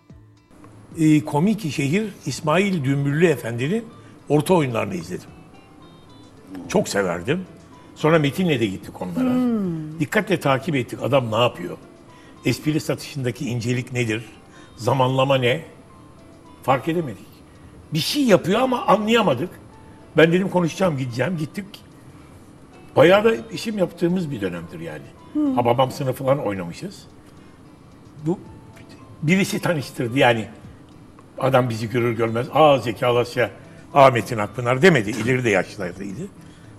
E, komik şehir İsmail Dümbüllü Efendi'nin orta oyunlarını izledim. Çok severdim. Sonra Metin'le de gittik onlara. Dikkatle takip ettik adam ne yapıyor? Espri satışındaki incelik nedir? Zamanlama ne? Fark edemedik. Bir şey yapıyor ama anlayamadık. Ben dedim konuşacağım gideceğim. Gittik. Bayağı da işim yaptığımız bir dönemdir yani. Ha babam sınıfı falan oynamışız. Bu birisi tanıştırdı yani. Adam bizi görür görmez, aa Zeki Alasya, aa Metin Akpınar demedi. İleri de yaşlardaydı.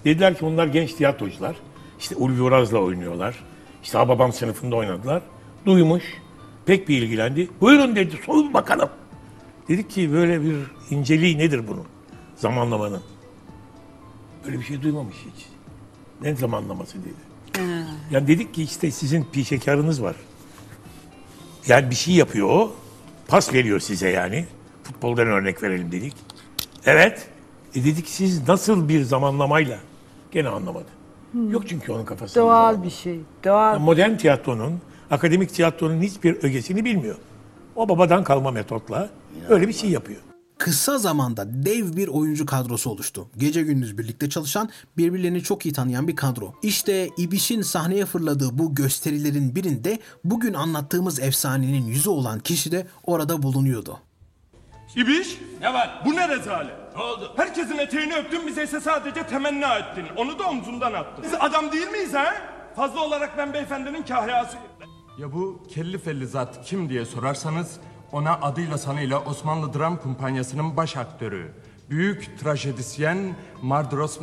Dediler ki onlar genç tiyatrocular. İşte Ulvi Uraz'la oynuyorlar. İşte ha babam sınıfında oynadılar. Duymuş, pek bir ilgilendi. Buyurun dedi, soyun bakalım. Dedik ki böyle bir inceliği nedir bunun? Zamanlamanın. Böyle bir şey duymamış hiç. Ne zamanlaması dedi. Yani dedik ki işte sizin pişekarınız var. Yani bir şey yapıyor o. pas veriyor size yani. Futboldan örnek verelim dedik. Evet. E dedik siz nasıl bir zamanlamayla? Gene anlamadı. Yok çünkü onun kafasında. Doğal bir şey. Doğal. Modern tiyatronun, akademik tiyatronun hiçbir ögesini bilmiyor. O babadan kalma metotla öyle bir şey yapıyor. Kısa zamanda dev bir oyuncu kadrosu oluştu. Gece gündüz birlikte çalışan, birbirlerini çok iyi tanıyan bir kadro. İşte İbiş'in sahneye fırladığı bu gösterilerin birinde bugün anlattığımız efsanenin yüzü olan kişi de orada bulunuyordu. İbiş? Ne var? Bu ne rezalet? Ne oldu? Herkesin eteğini öptün bize ise sadece temenni ettin. Onu da omzundan attın. Biz adam değil miyiz ha? Fazla olarak ben beyefendinin kahyasıyım. Ya bu kelli felli zat kim diye sorarsanız ona adıyla sanıyla Osmanlı Dram Kumpanyası'nın baş aktörü. Büyük trajedisyen Mardros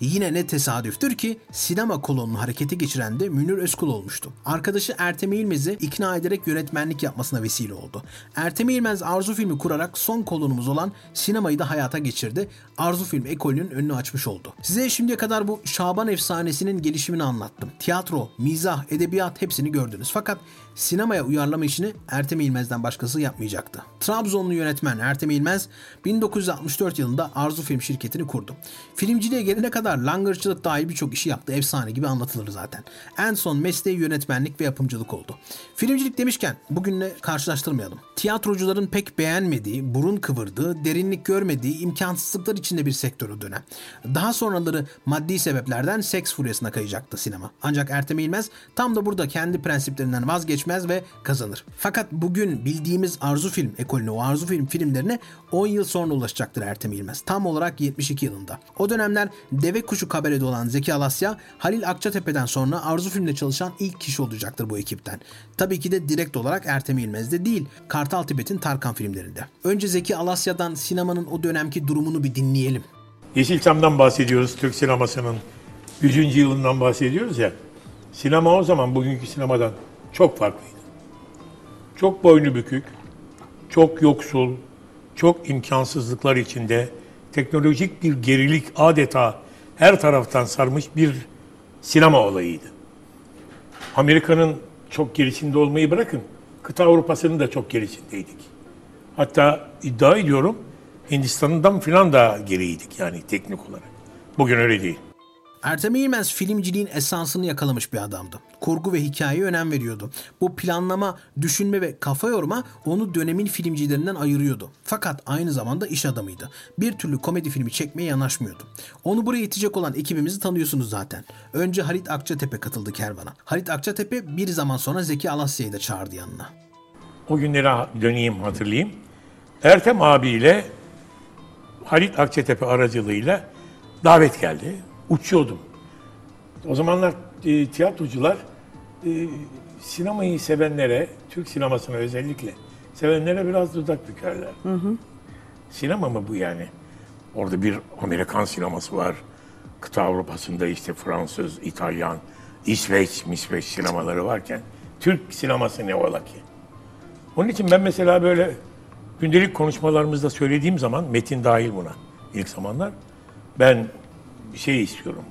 Yine ne tesadüftür ki sinema kolonunu harekete geçiren de Münir Özkul olmuştu. Arkadaşı Ertem İlmez'i ikna ederek yönetmenlik yapmasına vesile oldu. Ertem İlmez Arzu filmi kurarak son kolonumuz olan sinemayı da hayata geçirdi. Arzu film ekolünün önünü açmış oldu. Size şimdiye kadar bu Şaban efsanesinin gelişimini anlattım. Tiyatro, mizah, edebiyat hepsini gördünüz. Fakat sinemaya uyarlama işini Ertem İlmez'den başkası yapmayacaktı. Trabzonlu yönetmen Ertem İlmez 1964 yılında Arzu Film şirketini kurdu. Filmciliğe gelene kadar langırcılık dahil birçok işi yaptı. Efsane gibi anlatılır zaten. En son mesleği yönetmenlik ve yapımcılık oldu. Filmcilik demişken bugünle karşılaştırmayalım. Tiyatrocuların pek beğenmediği, burun kıvırdığı, derinlik görmediği, imkansızlıklar içinde bir sektör o dönem. Daha sonraları maddi sebeplerden seks furyasına kayacaktı sinema. Ancak Ertem İlmez tam da burada kendi prensiplerinden vazgeçmez ve kazanır. Fakat bugün bildiğimiz Arzu Film ekolüne, o Arzu Film filmlerine 10 yıl sonra ulaşacaktır Ertem İlmez. Tam olarak 72 yılında. O dönemler deve kuşu kabarede olan Zeki Alasya, Halil Akçatepe'den sonra Arzu Film'de çalışan ilk kişi olacaktır bu ekipten. Tabii ki de direkt olarak Ertem İlmez'de değil, Kartal Tibet'in Tarkan filmlerinde. Önce Zeki Alasya'dan sinemanın o dönemki durumunu bir dinleyelim. Yeşilçam'dan bahsediyoruz, Türk sinemasının 100. yılından bahsediyoruz ya. Sinema o zaman bugünkü sinemadan çok farklıydı. Çok boynu bükük, çok yoksul, çok imkansızlıklar içinde teknolojik bir gerilik adeta her taraftan sarmış bir sinema olayıydı. Amerika'nın çok gerisinde olmayı bırakın, kıta Avrupa'sının da çok gerisindeydik. Hatta iddia ediyorum Hindistan'dan filan da geriydik yani teknik olarak. Bugün öyle değil. Ertem İlmez filmciliğin esansını yakalamış bir adamdı. Kurgu ve hikayeye önem veriyordu. Bu planlama, düşünme ve kafa yorma onu dönemin filmcilerinden ayırıyordu. Fakat aynı zamanda iş adamıydı. Bir türlü komedi filmi çekmeye yanaşmıyordu. Onu buraya itecek olan ekibimizi tanıyorsunuz zaten. Önce Halit Akçatepe katıldı kervana. Halit Akçatepe bir zaman sonra Zeki Alasya'yı da çağırdı yanına. O günlere döneyim hatırlayayım. Ertem abiyle Halit Akçatepe aracılığıyla davet geldi. Uçuyordum. O zamanlar e, tiyatrocular e, sinemayı sevenlere, Türk sinemasına özellikle sevenlere biraz dudak bükerler. Sinema mı bu yani? Orada bir Amerikan sineması var. Kıta Avrupa'sında işte Fransız, İtalyan, İsveç, Misveç sinemaları varken Türk sineması ne ola ki? Onun için ben mesela böyle gündelik konuşmalarımızda söylediğim zaman metin dahil buna ilk zamanlar ben şey istiyorum.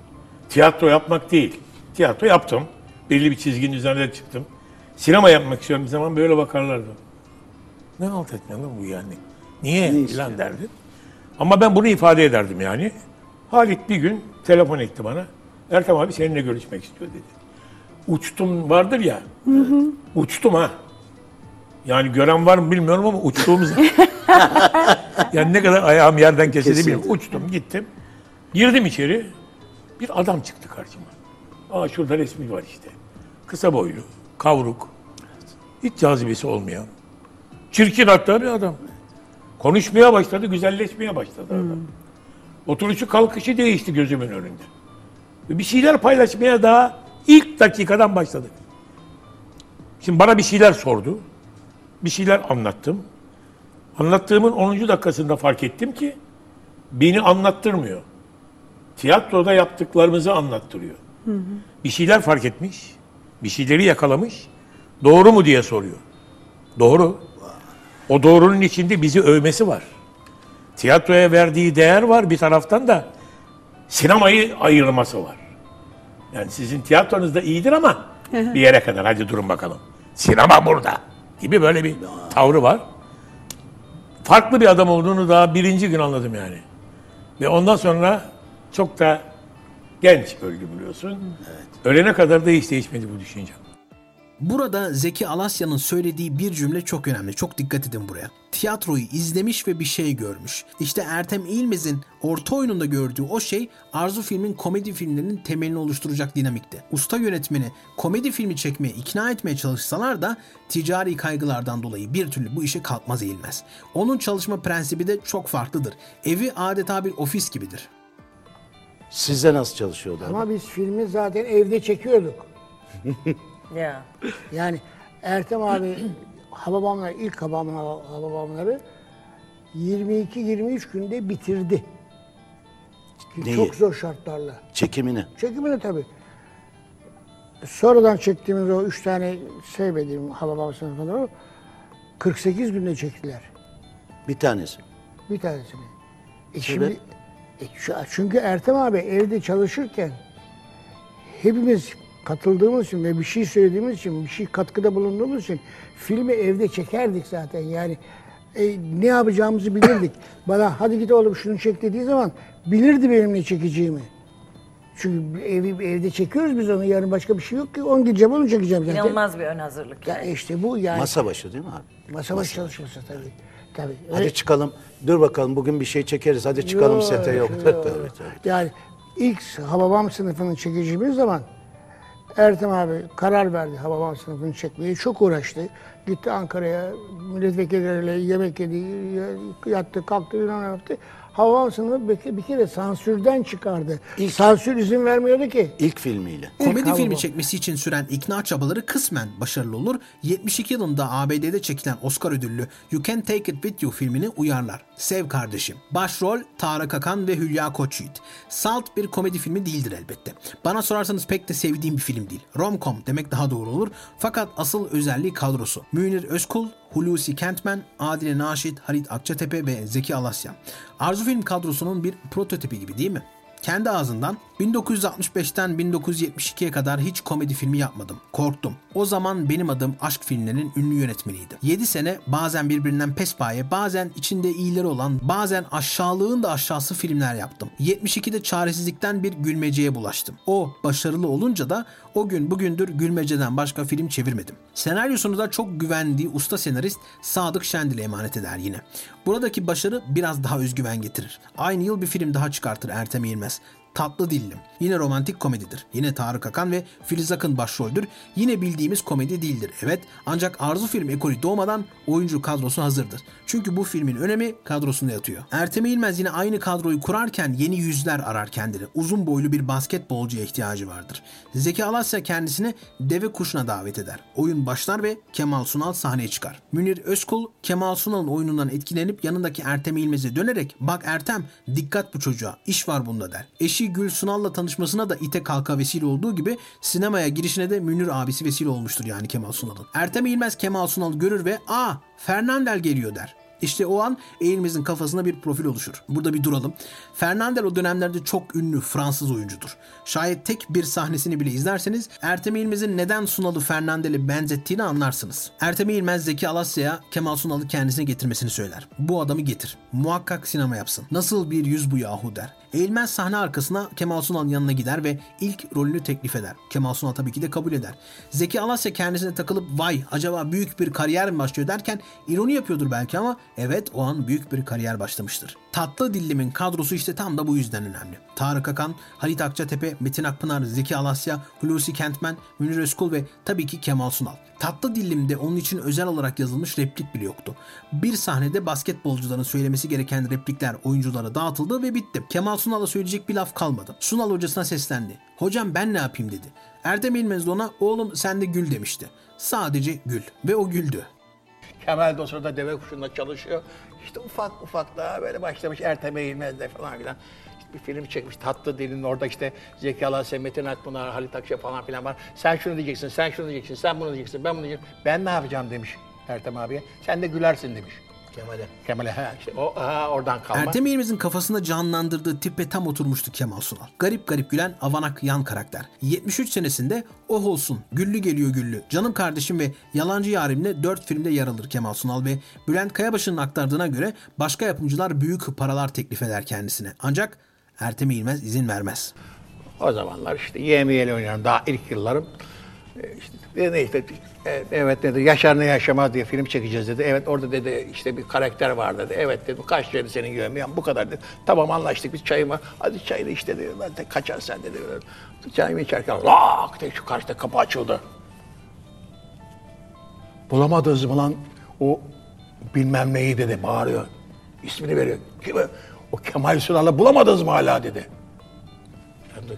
Tiyatro yapmak değil. Tiyatro yaptım. Belli bir çizginin üzerine çıktım. Sinema yapmak istiyorum bir zaman böyle bakarlardı. Ne alt lan bu yani? Niye? filan derdi. Ama ben bunu ifade ederdim yani. Halit bir gün telefon etti bana. Ertem abi seninle görüşmek istiyor dedi. Uçtum vardır ya. Uçtum ha. Yani gören var mı bilmiyorum ama uçtuğumuz yani ne kadar ayağım yerden kesildi bilmiyorum. Uçtum gittim. Girdim içeri. Bir adam çıktı karşıma. Aa şurada resmi var işte. Kısa boylu, kavruk. Hiç cazibesi olmayan. Çirkin hatta bir adam. Konuşmaya başladı, güzelleşmeye başladı adam. Oturuşu kalkışı değişti gözümün önünde. Bir şeyler paylaşmaya daha ilk dakikadan başladık. Şimdi bana bir şeyler sordu. Bir şeyler anlattım. Anlattığımın 10. dakikasında fark ettim ki beni anlattırmıyor. Tiyatroda yaptıklarımızı anlattırıyor. Bir şeyler fark etmiş, bir şeyleri yakalamış. Doğru mu diye soruyor. Doğru. O doğrunun içinde bizi övmesi var. Tiyatroya verdiği değer var bir taraftan da sinemayı ayırması var. Yani sizin tiyatronuz da iyidir ama bir yere kadar hadi durun bakalım. Sinema burada. gibi böyle bir tavrı var. Farklı bir adam olduğunu daha birinci gün anladım yani. Ve ondan sonra çok da genç öldü biliyorsun. Ölene kadar da hiç değişmedi bu düşüncem. Burada Zeki Alasya'nın söylediği bir cümle çok önemli. Çok dikkat edin buraya. Tiyatroyu izlemiş ve bir şey görmüş. İşte Ertem İlmez'in orta oyununda gördüğü o şey Arzu filmin komedi filmlerinin temelini oluşturacak dinamikti. Usta yönetmeni komedi filmi çekmeye ikna etmeye çalışsalar da ticari kaygılardan dolayı bir türlü bu işe kalkmaz eğilmez. Onun çalışma prensibi de çok farklıdır. Evi adeta bir ofis gibidir. Size nasıl çalışıyordu? Ama biz filmi zaten evde çekiyorduk. Ya. Yani Ertem abi Hababamlar ilk Hababamlar, Hababamları 22-23 günde bitirdi. Neyi? Çok zor şartlarla. Çekimini. Çekimini tabii. Sonradan çektiğimiz o üç tane sevmediğim Hababam sınıfından 48 günde çektiler. Bir tanesi. Bir tanesini. E şimdi, çünkü Ertem abi evde çalışırken hepimiz katıldığımız için ve bir şey söylediğimiz için, bir şey katkıda bulunduğumuz için filmi evde çekerdik zaten. Yani e, ne yapacağımızı bilirdik. Bana hadi git oğlum şunu çek dediği zaman bilirdi benim ne çekeceğimi. Çünkü evi, evde çekiyoruz biz onu. Yarın başka bir şey yok ki. Onu gideceğim, onu çekeceğim zaten. İnanılmaz bir ön hazırlık. Ya işte bu yani. Masa başı değil mi abi? Masa başı çalışması tabii. Tabii. Hadi çıkalım. Dur bakalım bugün bir şey çekeriz. Hadi çıkalım Yok, sete yok. yok. Evet, evet. Yani ilk Hababam sınıfını çekeceğimiz zaman Ertem abi karar verdi Hababam sınıfını çekmeye. Çok uğraştı. Gitti Ankara'ya milletvekilleriyle yemek yedi, yattı, kalktı, ne yaptı. Hababam sınıfı bir, bir kere sansürden çıkardı. Sansür izin vermiyordu ki. İlk filmiyle. Komedi hava filmi çekmesi için süren ikna çabaları kısmen başarılı olur. 72 yılında ABD'de çekilen Oscar ödüllü You Can Take It With You filmini uyarlar. Sev kardeşim. Başrol Tarık Akan ve Hülya Koçyiğit. Salt bir komedi filmi değildir elbette. Bana sorarsanız pek de sevdiğim bir film değil. Rom-com demek daha doğru olur. Fakat asıl özelliği kadrosu. Münir Özkul, Hulusi Kentmen, Adile Naşit, Halit Akçatepe ve Zeki Alasya. Arzu film kadrosunun bir prototipi gibi değil mi? Kendi ağzından 1965'ten 1972'ye kadar hiç komedi filmi yapmadım. Korktum. O zaman benim adım aşk filmlerinin ünlü yönetmeniydi. 7 sene bazen birbirinden pespaye, bazen içinde iyileri olan, bazen aşağılığın da aşağısı filmler yaptım. 72'de çaresizlikten bir gülmeceye bulaştım. O başarılı olunca da o gün bugündür gülmeceden başka film çevirmedim. Senaryosunu da çok güvendiği usta senarist Sadık Şendil'e emanet eder yine. Buradaki başarı biraz daha özgüven getirir. Aynı yıl bir film daha çıkartır Ertem İlmez. Tatlı Dillim. Yine romantik komedidir. Yine Tarık Akan ve Filiz Akın başroldür. Yine bildiğimiz komedi değildir. Evet ancak Arzu Film ekolü doğmadan oyuncu kadrosu hazırdır. Çünkü bu filmin önemi kadrosunda yatıyor. Ertem İlmez yine aynı kadroyu kurarken yeni yüzler arar kendini. Uzun boylu bir basketbolcuya ihtiyacı vardır. Zeki Alasya kendisini deve kuşuna davet eder. Oyun başlar ve Kemal Sunal sahneye çıkar. Münir Özkul Kemal Sunal'ın oyunundan etkilenip yanındaki Ertem İlmez'e dönerek bak Ertem dikkat bu çocuğa iş var bunda der. Eşi Gül Sunal'la tanışmasına da ite kalka vesile olduğu gibi sinemaya girişine de Münir abisi vesile olmuştur yani Kemal Sunal'ın. Ertem İlmez Kemal Sunal görür ve aa Fernandel geliyor der. İşte o an Eğilmez'in kafasında bir profil oluşur. Burada bir duralım. Fernandel o dönemlerde çok ünlü Fransız oyuncudur. Şayet tek bir sahnesini bile izlerseniz Ertem İlmez'in neden Sunal'ı Fernandel'e benzettiğini anlarsınız. Ertem İlmez Zeki Alasya'ya Kemal Sunal'ı kendisine getirmesini söyler. Bu adamı getir. Muhakkak sinema yapsın. Nasıl bir yüz bu yahu der. Eğilmez sahne arkasına Kemal Sunal'ın yanına gider ve ilk rolünü teklif eder. Kemal Sunal tabii ki de kabul eder. Zeki Alasya kendisine takılıp vay acaba büyük bir kariyer mi başlıyor derken ironi yapıyordur belki ama evet o an büyük bir kariyer başlamıştır. Tatlı Dillim'in kadrosu işte tam da bu yüzden önemli. Tarık Akan, Halit Akçatepe, Metin Akpınar, Zeki Alasya, Hulusi Kentmen, Münir Özkul ve tabii ki Kemal Sunal. Tatlı Dillim'de onun için özel olarak yazılmış replik bile yoktu. Bir sahnede basketbolcuların söylemesi gereken replikler oyunculara dağıtıldı ve bitti. Kemal Sunal'a söyleyecek bir laf kalmadı. Sunal hocasına seslendi. Hocam ben ne yapayım dedi. Erdem İlmez ona oğlum sen de gül demişti. Sadece gül ve o güldü. Kemal de o sırada deve kuşunda çalışıyor. İşte ufak ufak daha böyle başlamış Ertem Eğilmez'de falan filan. İşte bir film çekmiş Tatlı Dil'in orada işte Zeki Alasya, Metin Akpınar, Halit Akça falan filan var. Sen şunu diyeceksin, sen şunu diyeceksin, sen bunu diyeceksin, ben bunu diyeceğim. Ben ne yapacağım demiş Ertem abiye. Sen de gülersin demiş. Kemal'e. Kemal'e ha işte o ha, oradan kalma. Ertem İlmez'in kafasında canlandırdığı tipe tam oturmuştu Kemal Sunal. Garip garip gülen avanak yan karakter. 73 senesinde Oh Olsun, Güllü Geliyor Güllü, Canım Kardeşim ve Yalancı Yarim'le 4 filmde yer alır Kemal Sunal ve Bülent Kayabaşı'nın aktardığına göre başka yapımcılar büyük paralar teklif eder kendisine. Ancak Ertem İlmez izin vermez. O zamanlar işte yemeyeli oynuyorum daha ilk yıllarım. E, İşte dedi işte e, evet dedi Yaşar ne yaşamaz diye film çekeceğiz dedi. Evet orada dedi işte bir karakter var dedi. Evet dedi kaç dedi senin yemeyen bu kadar dedi. Tamam anlaştık biz çayımı hadi çayını iç dedi. Ben de kaçar sen dedi. Çayımı içerken lak diye şu karşıda kapı açıldı. Bulamadınız mı lan o bilmem neyi dedi bağırıyor. İsmini veriyor. Kim? o? Kemal Sunal'ı bulamadınız mı hala dedi.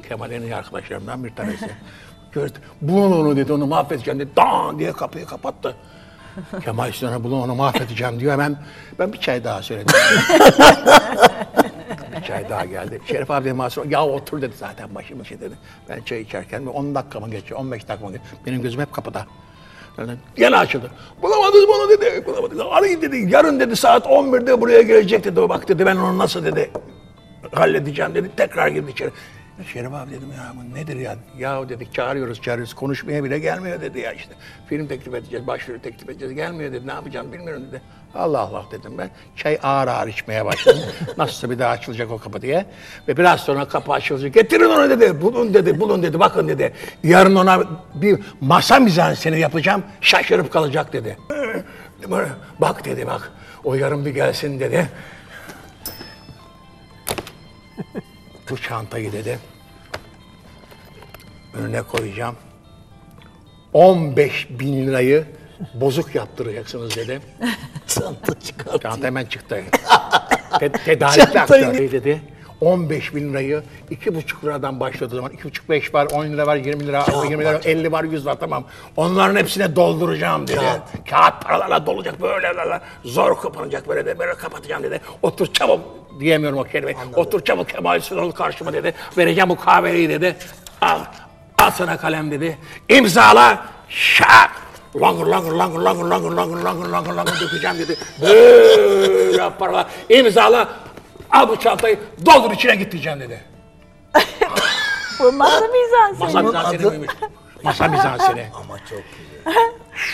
Kemal'in arkadaşlarımdan bir tanesi. Gördü. Bulun onu dedi, onu mahvedeceğim dedi. Dan diye kapıyı kapattı. Kemal Sunal'ı bulun onu mahvedeceğim diyor. Hemen ben bir çay daha söyledim. bir çay daha geldi. Şerif abi Masur, ya otur dedi zaten başım işi dedi. Ben çay içerken 10 dakika mı geçiyor, 15 dakika mı geçiyor. Benim gözüm hep kapıda. Yani Gene açıldı. Bulamadınız bunu dedi. Bulamadınız. Arayın dedi. Yarın dedi saat 11'de buraya gelecek dedi. Bak dedi ben onu nasıl dedi halledeceğim dedi. Tekrar girdi içeri. Şerif abi dedim ya bu nedir ya? Ya dedik çağırıyoruz çağırıyoruz konuşmaya bile gelmiyor dedi ya işte. Film teklif edeceğiz, başrol teklif edeceğiz. Gelmiyor dedi ne yapacağım bilmiyorum dedi. Allah Allah dedim ben. Çay ağır ağır içmeye başladım. Nasılsa bir daha açılacak o kapı diye. Ve biraz sonra kapı açılacak. Getirin onu dedi. Bulun dedi, bulun dedi, bakın dedi. Yarın ona bir masa mizanseni yapacağım. Şaşırıp kalacak dedi. Bak dedi bak. O yarın bir gelsin dedi. Bu çantayı dedi. Önüne koyacağım. 15 bin lirayı bozuk yaptıracaksınız dedi. Çanta çıkar. Çanta hemen çıktı. Te tedarikli aktör dedi. 15 bin lirayı iki buçuk liradan başladığı zaman iki buçuk beş var, 10 lira var, 20 lira, 20 lira, 50 var, 100 var tamam. Onların hepsine dolduracağım dedi. Kağıt. Kağıt paralarla dolacak böyle böyle, zor kapanacak böyle de böyle kapatacağım dedi. Otur çabuk diyemiyorum o kelimeyi. Otur çabuk Kemal Sunal karşıma dedi. Vereceğim bu kahveyi dedi. Al, al sana kalem dedi. İmzala, şak. Langır langır langır langır langır langır langır langır langır dökeceğim dedi. Böyle paralar. İmzala, al bu çantayı doldur içine git diyeceğim dedi. Bu masa mizanseni. Masa mizanseni miymiş? Masa mizanseni. Ama çok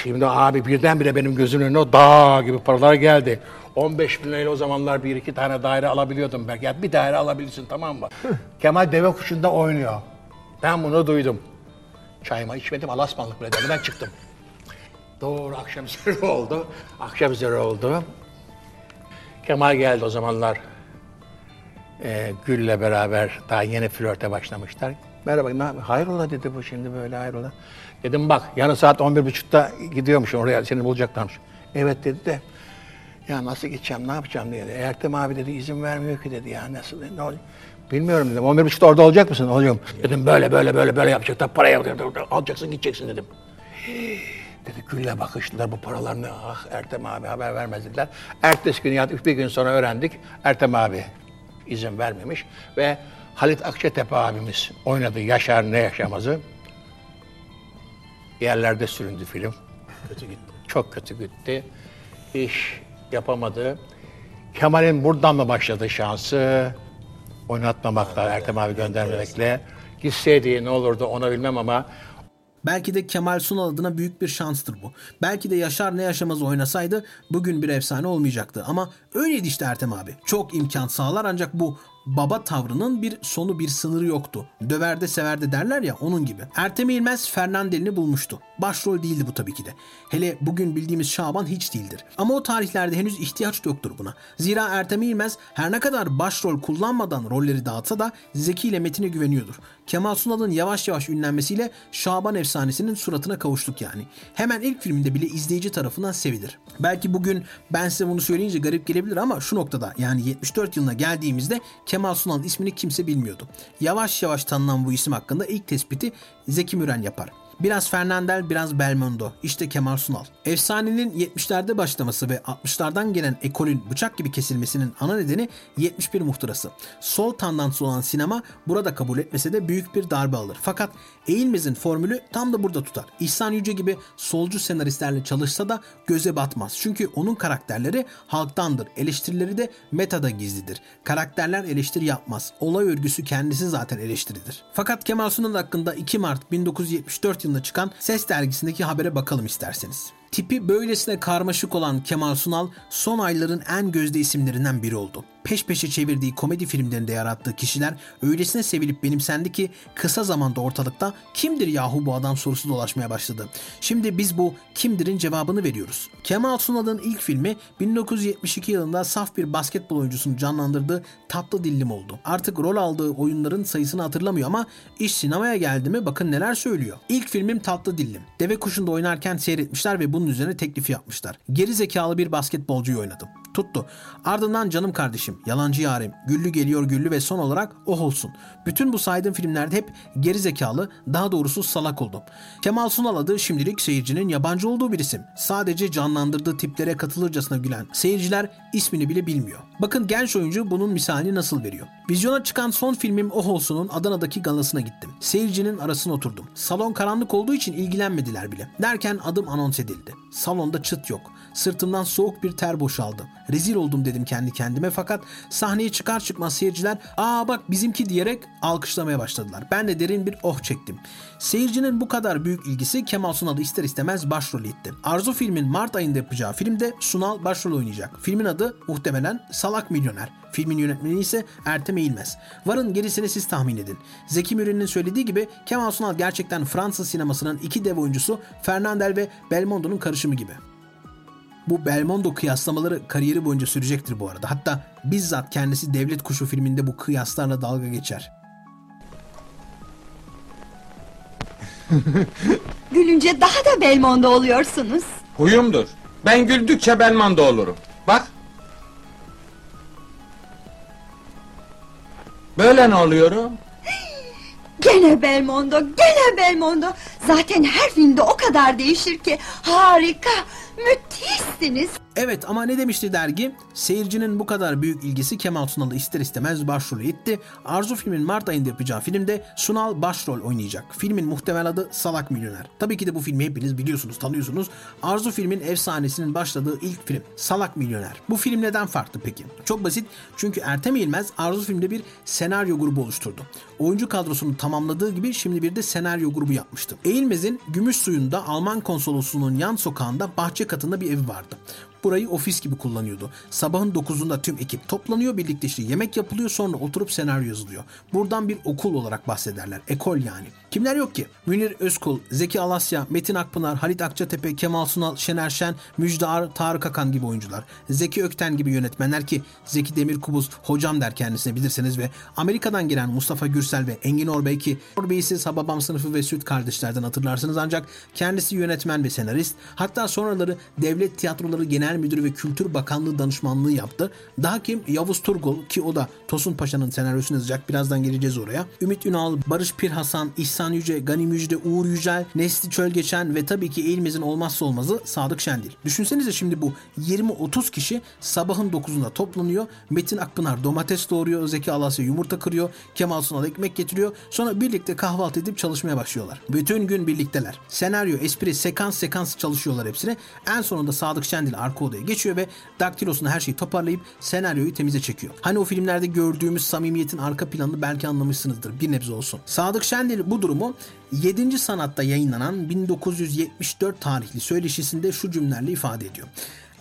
Şimdi abi birdenbire benim gözümün önüne o dağ gibi paralar geldi. 15 bin lirayla o zamanlar bir iki tane daire alabiliyordum belki. Ya bir daire alabilirsin tamam mı? Kemal deve kuşunda oynuyor. Ben bunu duydum. Çayımı içmedim alasmanlık bile dedi. Ben çıktım. Doğru akşam üzeri oldu. Akşam üzeri oldu. Kemal geldi o zamanlar. Ee, Gül'le beraber daha yeni flörte başlamışlar. Merhaba, hayrola dedi bu şimdi böyle hayrola. Dedim bak yarın saat 11.30'da gidiyormuşum oraya seni bulacaklarmış. Evet dedi de ya nasıl gideceğim ne yapacağım dedi. Ertem abi dedi izin vermiyor ki dedi ya nasıl ne olacak? Bilmiyorum dedim. 11.30'da orada olacak mısın? Olacağım. Dedim böyle böyle böyle böyle yapacaklar. Parayı alacaksın gideceksin dedim. Dedi Gül'le bakıştılar bu paralar ne? Ah Ertem abi haber vermez dediler. Ertesi gün yani bir gün sonra öğrendik. Ertem abi izin vermemiş ve Halit Akçatepe abimiz oynadı Yaşar Ne Yaşamaz'ı. Yerlerde süründü film. kötü gitti. Çok kötü gitti. İş yapamadı. Kemal'in buradan mı başladı şansı? Oynatmamakla, Ertem abi göndermemekle. Gitseydi ne olurdu onu bilmem ama Belki de Kemal Sunal adına büyük bir şanstır bu. Belki de Yaşar ne yaşamaz oynasaydı bugün bir efsane olmayacaktı. Ama öyleydi işte Ertem abi. Çok imkan sağlar ancak bu baba tavrının bir sonu bir sınırı yoktu. Döverde severde derler ya onun gibi. Ertem İlmez Fernandel'ini bulmuştu. Başrol değildi bu tabii ki de. Hele bugün bildiğimiz Şaban hiç değildir. Ama o tarihlerde henüz ihtiyaç yoktur buna. Zira Ertem İlmez her ne kadar başrol kullanmadan rolleri dağıtsa da Zeki ile Metin'e güveniyordur. Kemal Sunal'ın yavaş yavaş ünlenmesiyle Şaban efsanesinin suratına kavuştuk yani. Hemen ilk filminde bile izleyici tarafından sevilir. Belki bugün ben size bunu söyleyince garip gelebilir ama şu noktada yani 74 yılına geldiğimizde Kemal Sunal'ın ismini kimse bilmiyordu. Yavaş yavaş tanınan bu isim hakkında ilk tespiti Zeki Müren yapar. Biraz Fernandel, biraz Belmondo. İşte Kemal Sunal. Efsanenin 70'lerde başlaması ve 60'lardan gelen ekolün bıçak gibi kesilmesinin ana nedeni 71 muhtırası. Sol tandans olan sinema burada kabul etmese de büyük bir darbe alır. Fakat Eğilmez'in formülü tam da burada tutar. İhsan Yüce gibi solcu senaristlerle çalışsa da göze batmaz. Çünkü onun karakterleri halktandır. Eleştirileri de metada gizlidir. Karakterler eleştiri yapmaz. Olay örgüsü kendisi zaten eleştiridir. Fakat Kemal Sunal hakkında 2 Mart 1974 yılında çıkan Ses dergisindeki habere bakalım isterseniz. Tipi böylesine karmaşık olan Kemal Sunal son ayların en gözde isimlerinden biri oldu. Peş peşe çevirdiği komedi filmlerinde yarattığı kişiler öylesine sevilip benimsendi ki kısa zamanda ortalıkta kimdir yahu bu adam sorusu dolaşmaya başladı. Şimdi biz bu kimdirin cevabını veriyoruz. Kemal Sunal'ın ilk filmi 1972 yılında saf bir basketbol oyuncusunu canlandırdığı Tatlı Dillim oldu. Artık rol aldığı oyunların sayısını hatırlamıyor ama iş sinemaya geldi mi bakın neler söylüyor. İlk filmim Tatlı Dillim. Deve kuşunda oynarken seyretmişler ve bunun üzerine teklifi yapmışlar. Geri zekalı bir basketbolcuyu oynadım. Tuttu. Ardından Canım Kardeşim, Yalancı Yarim, Güllü Geliyor Güllü ve son olarak Oh Olsun. Bütün bu saydığım filmlerde hep geri zekalı, daha doğrusu salak oldum. Kemal Sunal adı şimdilik seyircinin yabancı olduğu bir isim. Sadece canlandırdığı tiplere katılırcasına gülen seyirciler ismini bile bilmiyor. Bakın genç oyuncu bunun misalini nasıl veriyor. Vizyona çıkan son filmim Oh Olsun'un Adana'daki galasına gittim. Seyircinin arasına oturdum. Salon karanlık olduğu için ilgilenmediler bile. Derken adım anons edildi. Salonda çıt yok. Sırtımdan soğuk bir ter boşaldı. Rezil oldum dedim kendi kendime fakat sahneye çıkar çıkmaz seyirciler ''Aa bak bizimki'' diyerek alkışlamaya başladılar. Ben de derin bir oh çektim. Seyircinin bu kadar büyük ilgisi Kemal Sunal'ı ister istemez başrol etti. Arzu filmin Mart ayında yapacağı filmde Sunal başrol oynayacak. Filmin adı muhtemelen Salak Milyoner. Filmin yönetmeni ise Ertem Eğilmez. Varın gerisini siz tahmin edin. Zeki Müren'in söylediği gibi Kemal Sunal gerçekten Fransız sinemasının iki dev oyuncusu Fernandel ve Belmondo'nun karışımı gibi. Bu Belmondo kıyaslamaları kariyeri boyunca sürecektir bu arada. Hatta bizzat kendisi Devlet Kuşu filminde bu kıyaslarla dalga geçer. Gülünce daha da Belmondo oluyorsunuz. Huyumdur. Ben güldükçe ben manda olurum. Bak. Böyle ne oluyorum? Gene Belmondo, gene Belmondo. Zaten her filmde o kadar değişir ki. Harika, müthişsiniz. Evet ama ne demişti dergi? Seyircinin bu kadar büyük ilgisi Kemal Sunal'ı ister istemez başrolü etti. Arzu filmin Mart ayında yapacağı filmde Sunal başrol oynayacak. Filmin muhtemel adı Salak Milyoner. Tabii ki de bu filmi hepiniz biliyorsunuz, tanıyorsunuz. Arzu filmin efsanesinin başladığı ilk film Salak Milyoner. Bu film neden farklı peki? Çok basit çünkü Ertem İlmez Arzu filmde bir senaryo grubu oluşturdu. Oyuncu kadrosunu tamamladığı gibi şimdi bir de senaryo grubu yapmıştı. Eğilmez'in Gümüş Suyu'nda Alman konsolosluğunun yan sokağında bahçe katında bir evi vardı. Burayı ofis gibi kullanıyordu. Sabahın 9'unda tüm ekip toplanıyor, birlikte işte yemek yapılıyor, sonra oturup senaryo yazılıyor. Buradan bir okul olarak bahsederler. Ekol yani. Kimler yok ki? Münir Özkul, Zeki Alasya, Metin Akpınar, Halit Akçatepe, Kemal Sunal, Şener Şen, Müjde Ar, Tarık Akan gibi oyuncular. Zeki Ökten gibi yönetmenler ki Zeki Demirkubuz hocam der kendisine bilirseniz ve Amerika'dan gelen Mustafa Gürsel ve Engin Orbey ki Orbey'i siz Hababam sınıfı ve Süt kardeşlerden hatırlarsınız ancak kendisi yönetmen ve senarist. Hatta sonraları Devlet Tiyatroları Genel Müdürü ve Kültür Bakanlığı danışmanlığı yaptı. Daha kim? Yavuz Turgul ki o da Tosun Paşa'nın senaryosunu yazacak. Birazdan geleceğiz oraya. Ümit Ünal, Barış Pir Hasan, İhsan Yüce, Gani Müjde, Uğur Yücel, Nesli Çölgeçen ve tabii ki Eğilmez'in olmazsa olmazı Sadık Şendil. Düşünsenize şimdi bu 20-30 kişi sabahın 9'unda toplanıyor. Metin Akpınar domates doğuruyor, Zeki Alasya yumurta kırıyor, Kemal Sunal ekmek getiriyor. Sonra birlikte kahvaltı edip çalışmaya başlıyorlar. Bütün gün birlikteler. Senaryo, espri, sekans sekans çalışıyorlar hepsine. En sonunda Sadık Şendil arka odaya geçiyor ve daktilosunda her şeyi toparlayıp senaryoyu temize çekiyor. Hani o filmlerde gördüğümüz samimiyetin arka planını belki anlamışsınızdır. Bir nebze olsun. Sadık Şendil bu durumu 7. sanatta yayınlanan 1974 tarihli söyleşisinde şu cümlelerle ifade ediyor.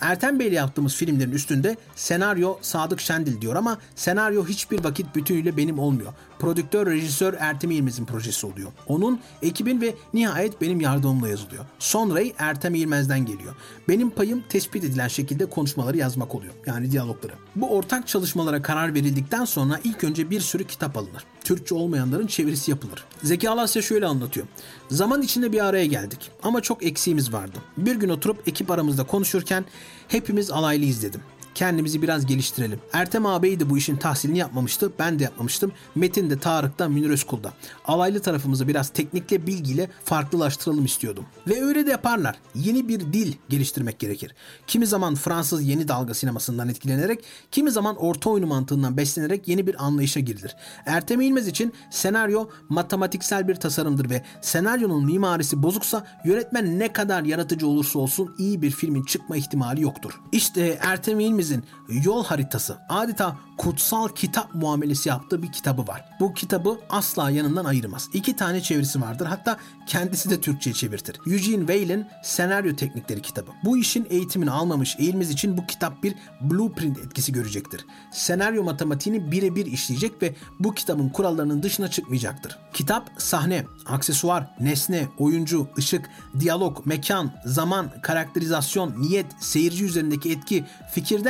Ertem Bey'le yaptığımız filmlerin üstünde senaryo Sadık Şendil diyor ama senaryo hiçbir vakit bütünüyle benim olmuyor. Prodüktör, rejisör Ertem İlmez'in projesi oluyor. Onun, ekibin ve nihayet benim yardımımla yazılıyor. Sonrayı Ertem İlmez'den geliyor. Benim payım tespit edilen şekilde konuşmaları yazmak oluyor. Yani diyalogları. Bu ortak çalışmalara karar verildikten sonra ilk önce bir sürü kitap alınır. Türkçe olmayanların çevirisi yapılır. Zeki Alasya şöyle anlatıyor. Zaman içinde bir araya geldik ama çok eksiğimiz vardı. Bir gün oturup ekip aramızda konuşurken hepimiz alaylı izledim. Kendimizi biraz geliştirelim. Ertem ağabey de bu işin tahsilini yapmamıştı. Ben de yapmamıştım. Metin de Tarık'ta Münir Özkul'da. Alaylı tarafımızı biraz teknikle bilgiyle farklılaştıralım istiyordum. Ve öyle de yaparlar. Yeni bir dil geliştirmek gerekir. Kimi zaman Fransız yeni dalga sinemasından etkilenerek, kimi zaman orta oyunu mantığından beslenerek yeni bir anlayışa girilir. Ertem İlmez için senaryo matematiksel bir tasarımdır ve senaryonun mimarisi bozuksa yönetmen ne kadar yaratıcı olursa olsun iyi bir filmin çıkma ihtimali yoktur. İşte Ertem İlmez'in yol haritası adeta kutsal kitap muamelesi yaptığı bir kitabı var. Bu kitabı asla yanından ayırmaz. İki tane çevirisi vardır. Hatta kendisi de Türkçe'ye çevirtir. Eugene Weil'in Senaryo Teknikleri kitabı. Bu işin eğitimini almamış İlmiz için bu kitap bir blueprint etkisi görecektir. Senaryo matematiğini birebir işleyecek ve bu kitabın kurallarının dışına çıkmayacaktır. Kitap sahne, aksesuar, nesne, oyuncu, ışık, diyalog, mekan, zaman, karakterizasyon, niyet, seyirci üzerindeki etki,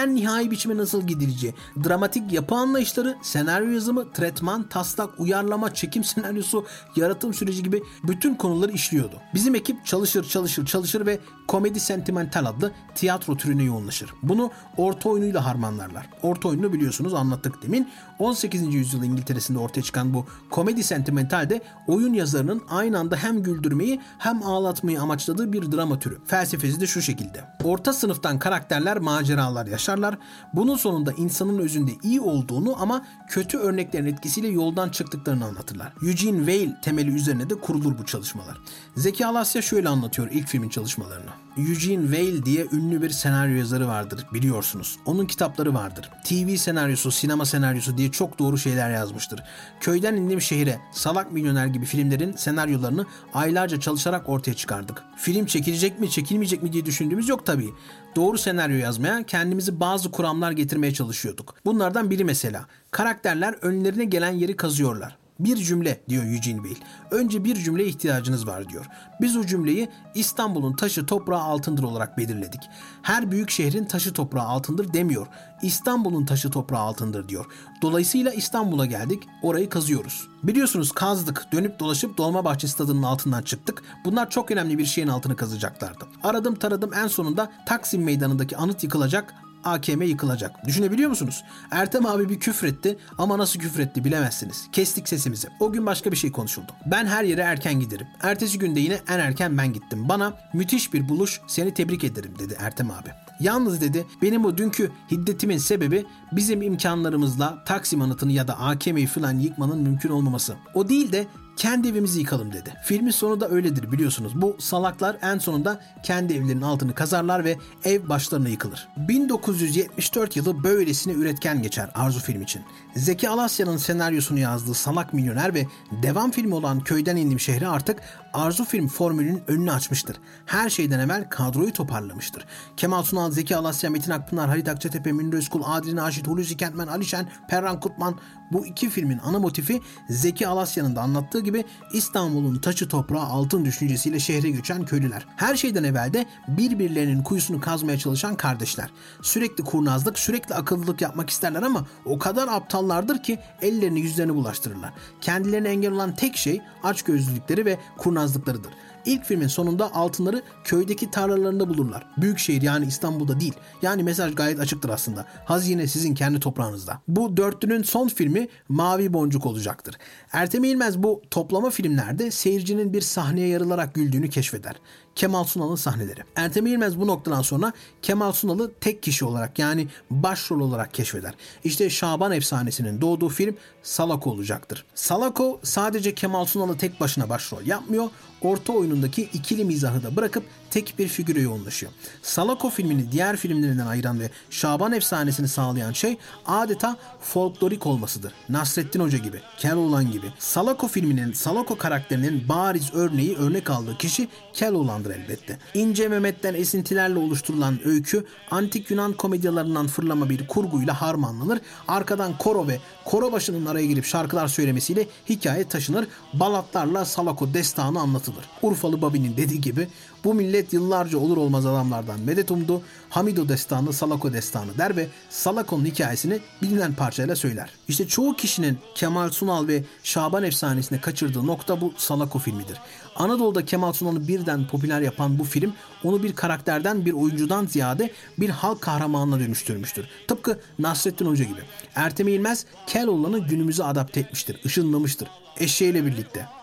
fikirden nihai biçime nasıl gidileceği, dramatik yapı anlayışları, senaryo yazımı, tretman, taslak, uyarlama, çekim senaryosu, yaratım süreci gibi bütün konuları işliyordu. Bizim ekip çalışır çalışır çalışır ve komedi sentimental adlı tiyatro türüne yoğunlaşır. Bunu orta oyunuyla harmanlarlar. Orta oyununu biliyorsunuz anlattık demin. 18. yüzyıl İngiltere'sinde ortaya çıkan bu komedi sentimental de oyun yazarının aynı anda hem güldürmeyi hem ağlatmayı amaçladığı bir drama türü. Felsefesi de şu şekilde. Orta sınıftan karakterler maceralar yaşarlar. Bunun sonunda insanın özünde iyi olduğunu ama kötü örneklerin etkisiyle yoldan çıktıklarını anlatırlar. Eugene Weil temeli üzerine de kurulur bu çalışmalar. Zeki Alasya şöyle anlatıyor ilk filmin çalışmalarını. Eugene Weil diye ünlü bir senaryo yazarı vardır biliyorsunuz. Onun kitapları vardır. TV senaryosu, sinema senaryosu diye çok doğru şeyler yazmıştır. Köyden indim şehire, Salak Milyoner gibi filmlerin senaryolarını aylarca çalışarak ortaya çıkardık. Film çekilecek mi, çekilmeyecek mi diye düşündüğümüz yok tabii. Doğru senaryo yazmaya, kendimizi bazı kuramlar getirmeye çalışıyorduk. Bunlardan biri mesela. Karakterler önlerine gelen yeri kazıyorlar. Bir cümle diyor Eugene Bey. Önce bir cümleye ihtiyacınız var diyor. Biz o cümleyi İstanbul'un taşı toprağı altındır olarak belirledik. Her büyük şehrin taşı toprağı altındır demiyor. İstanbul'un taşı toprağı altındır diyor. Dolayısıyla İstanbul'a geldik, orayı kazıyoruz. Biliyorsunuz kazdık, dönüp dolaşıp Dolmabahçe stadının altından çıktık. Bunlar çok önemli bir şeyin altını kazacaklardı. Aradım taradım en sonunda Taksim meydanındaki anıt yıkılacak, AKM yıkılacak. Düşünebiliyor musunuz? Ertem abi bir küfretti ama nasıl küfretti bilemezsiniz. Kestik sesimizi. O gün başka bir şey konuşuldu. Ben her yere erken giderim. Ertesi günde yine en erken ben gittim. Bana müthiş bir buluş seni tebrik ederim dedi Ertem abi. Yalnız dedi benim o dünkü hiddetimin sebebi bizim imkanlarımızla Taksim anıtını ya da AKM'yi falan yıkmanın mümkün olmaması. O değil de kendi evimizi yıkalım dedi. Filmin sonu da öyledir biliyorsunuz. Bu salaklar en sonunda kendi evlerinin altını kazarlar ve ev başlarına yıkılır. 1974 yılı böylesine üretken geçer Arzu film için. Zeki Alasya'nın senaryosunu yazdığı Salak Milyoner ve devam filmi olan Köyden İndim Şehri artık Arzu film formülünün önünü açmıştır. Her şeyden evvel kadroyu toparlamıştır. Kemal Sunal, Zeki Alasya, Metin Akpınar, Halit Akçatepe, Münir Özkul, Adil Naşit, Hulusi Kentmen, Alişen, Perran Kutman bu iki filmin ana motifi Zeki Alasya'nın da anlattığı gibi İstanbul'un taşı toprağı altın düşüncesiyle şehre göçen köylüler. Her şeyden evvel de birbirlerinin kuyusunu kazmaya çalışan kardeşler. Sürekli kurnazlık, sürekli akıllılık yapmak isterler ama o kadar aptallardır ki ellerini yüzlerini bulaştırırlar. Kendilerine engel olan tek şey açgözlülükleri ve kurnazlıklarıdır. İlk filmin sonunda altınları köydeki tarlalarında bulurlar. Büyükşehir yani İstanbul'da değil. Yani mesaj gayet açıktır aslında. Hazine sizin kendi toprağınızda. Bu dörtlünün son filmi Mavi Boncuk olacaktır. Ertem İlmez bu toplama filmlerde seyircinin bir sahneye yarılarak güldüğünü keşfeder. Kemal Sunal'ın sahneleri. Ertem İlmez bu noktadan sonra Kemal Sunal'ı tek kişi olarak yani başrol olarak keşfeder. İşte Şaban efsanesinin doğduğu film Salako olacaktır. Salako sadece Kemal Sunal'ı tek başına başrol yapmıyor, orta oyunundaki ikili mizahı da bırakıp tek bir figüre yoğunlaşıyor. Salako filmini diğer filmlerinden ayıran ve Şaban efsanesini sağlayan şey adeta folklorik olmasıdır. Nasrettin Hoca gibi, Keloğlan gibi. Salako filminin Salako karakterinin bariz örneği örnek aldığı kişi Keloğlan'dır elbette. İnce Mehmet'ten esintilerle oluşturulan öykü antik Yunan komedyalarından fırlama bir kurguyla harmanlanır. Arkadan koro ve koro başının araya girip şarkılar söylemesiyle hikaye taşınır. Balatlarla Salako destanı anlatılır. Urfalı Babi'nin dediği gibi bu millet yıllarca olur olmaz adamlardan medet umdu. Hamido destanı, Salako destanı der ve Salako'nun hikayesini bilinen parçayla söyler. İşte çoğu kişinin Kemal Sunal ve Şaban efsanesine kaçırdığı nokta bu Salako filmidir. Anadolu'da Kemal Sunal'ı birden popüler yapan bu film onu bir karakterden bir oyuncudan ziyade bir halk kahramanına dönüştürmüştür. Tıpkı Nasrettin Hoca gibi. Ertem İlmez Keloğlan'ı günümüze adapte etmiştir, ışınlamıştır. Eşeğiyle birlikte.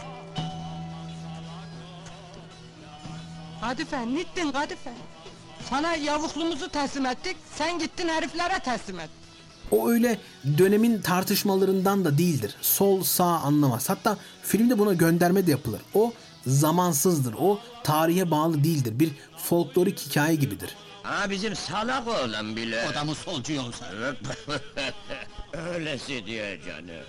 Kadife, nittin Kadife? Sana yavukluğumuzu teslim ettik, sen gittin heriflere teslim et. O öyle dönemin tartışmalarından da değildir. Sol sağ anlamaz. Hatta filmde buna gönderme de yapılır. O zamansızdır. O tarihe bağlı değildir. Bir folklorik hikaye gibidir. Ha bizim salak oğlan bile. O da mı solcu olsa? Öylesi diye canım.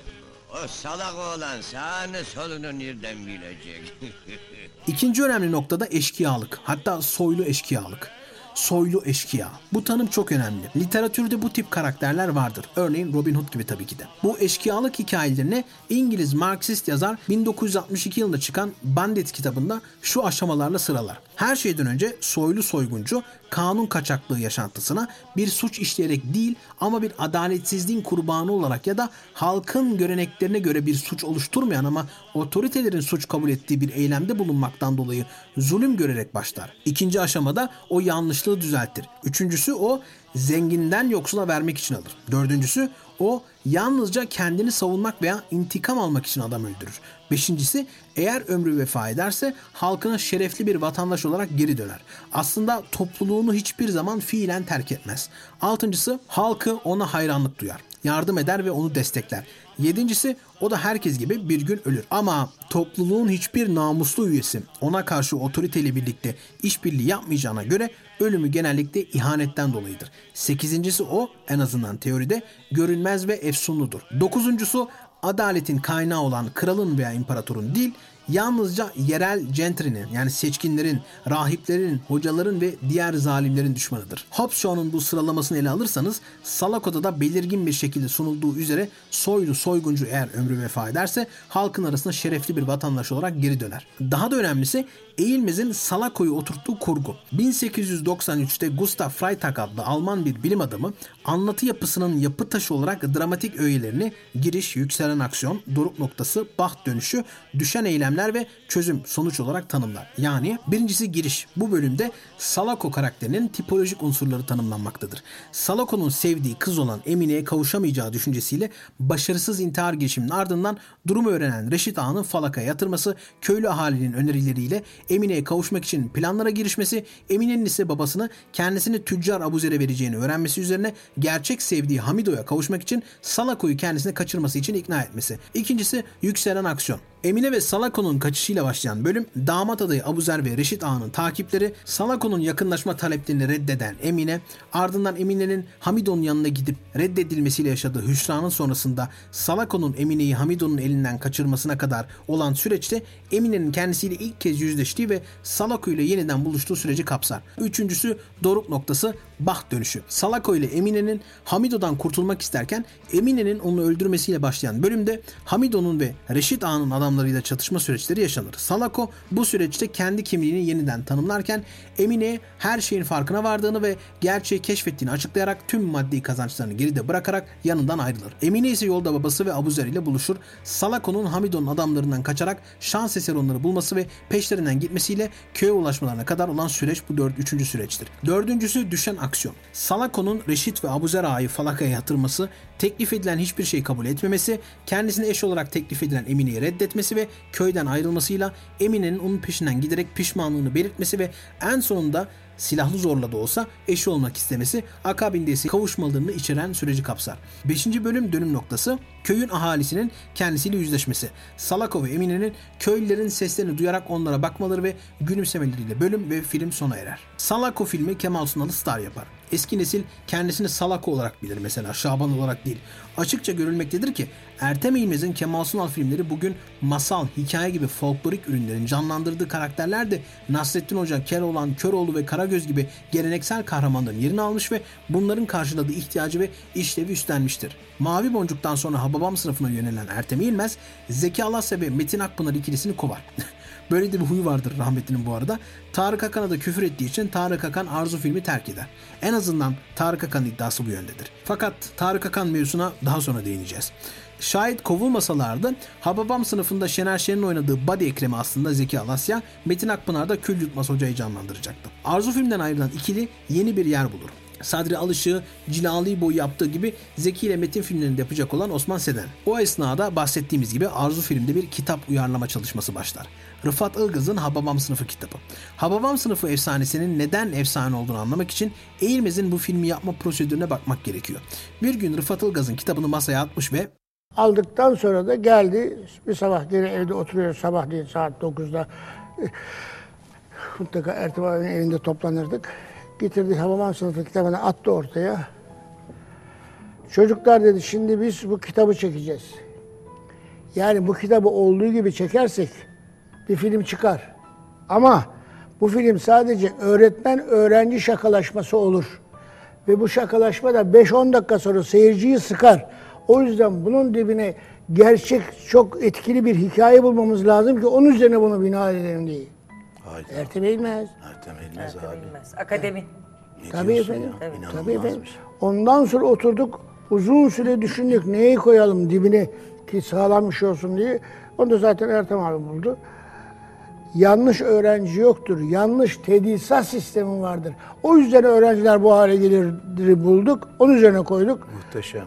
O salak oğlan sağını solunu nereden bilecek? İkinci önemli nokta da eşkıyalık. Hatta soylu eşkıyalık. Soylu eşkıya. Bu tanım çok önemli. Literatürde bu tip karakterler vardır. Örneğin Robin Hood gibi tabii ki de. Bu eşkıyalık hikayelerini İngiliz Marksist yazar 1962 yılında çıkan Bandit kitabında şu aşamalarla sıralar. Her şeyden önce soylu soyguncu kanun kaçaklığı yaşantısına bir suç işleyerek değil ama bir adaletsizliğin kurbanı olarak ya da halkın göreneklerine göre bir suç oluşturmayan ama otoritelerin suç kabul ettiği bir eylemde bulunmaktan dolayı zulüm görerek başlar. İkinci aşamada o yanlışlığı düzeltir. Üçüncüsü o zenginden yoksula vermek için alır. Dördüncüsü o yalnızca kendini savunmak veya intikam almak için adam öldürür. Beşincisi eğer ömrü vefa ederse halkına şerefli bir vatandaş olarak geri döner. Aslında topluluğunu hiçbir zaman fiilen terk etmez. Altıncısı halkı ona hayranlık duyar. Yardım eder ve onu destekler. Yedincisi o da herkes gibi bir gün ölür. Ama topluluğun hiçbir namuslu üyesi ona karşı otoriteyle birlikte işbirliği yapmayacağına göre ölümü genellikle ihanetten dolayıdır. Sekizincisi o en azından teoride görünmez ve efsunludur. Dokuzuncusu adaletin kaynağı olan kralın veya imparatorun değil yalnızca yerel gentry'nin yani seçkinlerin, rahiplerin, hocaların ve diğer zalimlerin düşmanıdır. Hobsbawm'un bu sıralamasını ele alırsanız Salako'da da belirgin bir şekilde sunulduğu üzere soylu soyguncu eğer ömrü vefa ederse halkın arasında şerefli bir vatandaş olarak geri döner. Daha da önemlisi Eğilmez'in Salako'yu oturttuğu kurgu. 1893'te Gustav Freytag adlı Alman bir bilim adamı anlatı yapısının yapı taşı olarak dramatik öğelerini giriş, yükselen aksiyon, doruk noktası, baht dönüşü, düşen eylemler ve çözüm sonuç olarak tanımlar. Yani birincisi giriş. Bu bölümde Salako karakterinin tipolojik unsurları tanımlanmaktadır. Salako'nun sevdiği kız olan Emine'ye kavuşamayacağı düşüncesiyle başarısız intihar girişiminin ardından durumu öğrenen Reşit Ağa'nın falakaya yatırması, köylü ahalinin önerileriyle Emine'ye kavuşmak için planlara girişmesi, Emine'nin ise babasını kendisini tüccar Abuzer'e vereceğini öğrenmesi üzerine gerçek sevdiği Hamido'ya kavuşmak için Salako'yu kendisine kaçırması için ikna etmesi. İkincisi yükselen aksiyon. Emine ve Salako'nun kaçışıyla başlayan bölüm damat adayı Abuzer ve Reşit Ağa'nın takipleri Salako'nun yakınlaşma taleplerini reddeden Emine ardından Emine'nin Hamido'nun yanına gidip reddedilmesiyle yaşadığı hüsranın sonrasında Salako'nun Emine'yi Hamido'nun elinden kaçırmasına kadar olan süreçte Emine'nin kendisiyle ilk kez yüzleştiği ve Salako ile yeniden buluştuğu süreci kapsar. Üçüncüsü doruk noktası baht dönüşü. Salako ile Emine'nin Hamido'dan kurtulmak isterken Emine'nin onu öldürmesiyle başlayan bölümde Hamido'nun ve Reşit Ağa'nın adamlarıyla çatışma süreçleri yaşanır. Salako bu süreçte kendi kimliğini yeniden tanımlarken Emine'ye her şeyin farkına vardığını ve gerçeği keşfettiğini açıklayarak tüm maddi kazançlarını geride bırakarak yanından ayrılır. Emine ise yolda babası ve Abuzer ile buluşur. Salako'nun Hamido'nun adamlarından kaçarak şans eseri onları bulması ve peşlerinden gitmesiyle köye ulaşmalarına kadar olan süreç bu dört, üçüncü süreçtir. Dördüncüsü düşen aksiyon. Salako'nun Reşit ve Abuzer Ağa'yı falakaya yatırması, teklif edilen hiçbir şey kabul etmemesi, kendisine eş olarak teklif edilen Emine'yi reddetmesi ve köyden ayrılmasıyla Emine'nin onun peşinden giderek pişmanlığını belirtmesi ve en sonunda silahlı zorla da olsa eşi olmak istemesi akabinde ise kavuşmalarını içeren süreci kapsar. 5. bölüm dönüm noktası köyün ahalisinin kendisiyle yüzleşmesi. Salako ve Emine'nin köylülerin seslerini duyarak onlara bakmaları ve gülümsemeleriyle bölüm ve film sona erer. Salako filmi Kemal Sunal'ı star yapar. Eski nesil kendisini Salako olarak bilir mesela Şaban olarak değil. Açıkça görülmektedir ki Ertem İlmez'in Kemal Sunal filmleri bugün masal, hikaye gibi folklorik ürünlerin canlandırdığı karakterler de Nasrettin Hoca, Keloğlan, Köroğlu ve Karagöz gibi geleneksel kahramanların yerini almış ve bunların karşıladığı ihtiyacı ve işlevi üstlenmiştir. Mavi Boncuk'tan sonra Hababam sınıfına yönelen Ertem İlmez, Zeki Alasya ve Metin Akpınar ikilisini kovar. Böyle de bir huyu vardır rahmetlinin bu arada. Tarık Akan'a da küfür ettiği için Tarık Akan Arzu filmi terk eder. En azından Tarık Akan iddiası bu yöndedir. Fakat Tarık Akan mevzusuna daha sonra değineceğiz. Şayet kovulmasalardı Hababam sınıfında Şener Şen'in oynadığı Body Ekrem'i aslında Zeki Alasya, Metin Akpınar da Kül Yutmaz Hoca'yı canlandıracaktı. Arzu filmden ayrılan ikili yeni bir yer bulur. Sadri Alışık'ı Cilalı boyu yaptığı gibi Zeki ile Metin filmlerinde yapacak olan Osman Seden. O esnada bahsettiğimiz gibi Arzu filmde bir kitap uyarlama çalışması başlar. Rıfat Ilgaz'ın Hababam sınıfı kitabı. Hababam sınıfı efsanesinin neden efsane olduğunu anlamak için Eğilmez'in bu filmi yapma prosedürüne bakmak gerekiyor. Bir gün Rıfat Ilgaz'ın kitabını masaya atmış ve Aldıktan sonra da geldi. Bir sabah gene evde oturuyoruz sabahleyin saat 9'da. Mutlaka Ertuğrul abinin evinde toplanırdık. Getirdi Havaman sınıfı kitabını attı ortaya. Çocuklar dedi şimdi biz bu kitabı çekeceğiz. Yani bu kitabı olduğu gibi çekersek bir film çıkar. Ama bu film sadece öğretmen öğrenci şakalaşması olur. Ve bu şakalaşma da 5-10 dakika sonra seyirciyi sıkar. O yüzden bunun dibine gerçek çok etkili bir hikaye bulmamız lazım ki onun üzerine bunu bina edelim diye. Hayda. Ertem Eğilmez. Ertem Eğilmez abi. Akademi. Tabii diyorsun efendim. ya? Tabii İnanılmaz efendim. Ondan sonra oturduk uzun süre düşündük neyi koyalım dibine ki sağlam bir şey olsun diye. Onu da zaten Ertem abi buldu. Yanlış öğrenci yoktur. Yanlış tedisat sistemi vardır. O yüzden öğrenciler bu hale gelir bulduk. Onun üzerine koyduk. Muhteşem.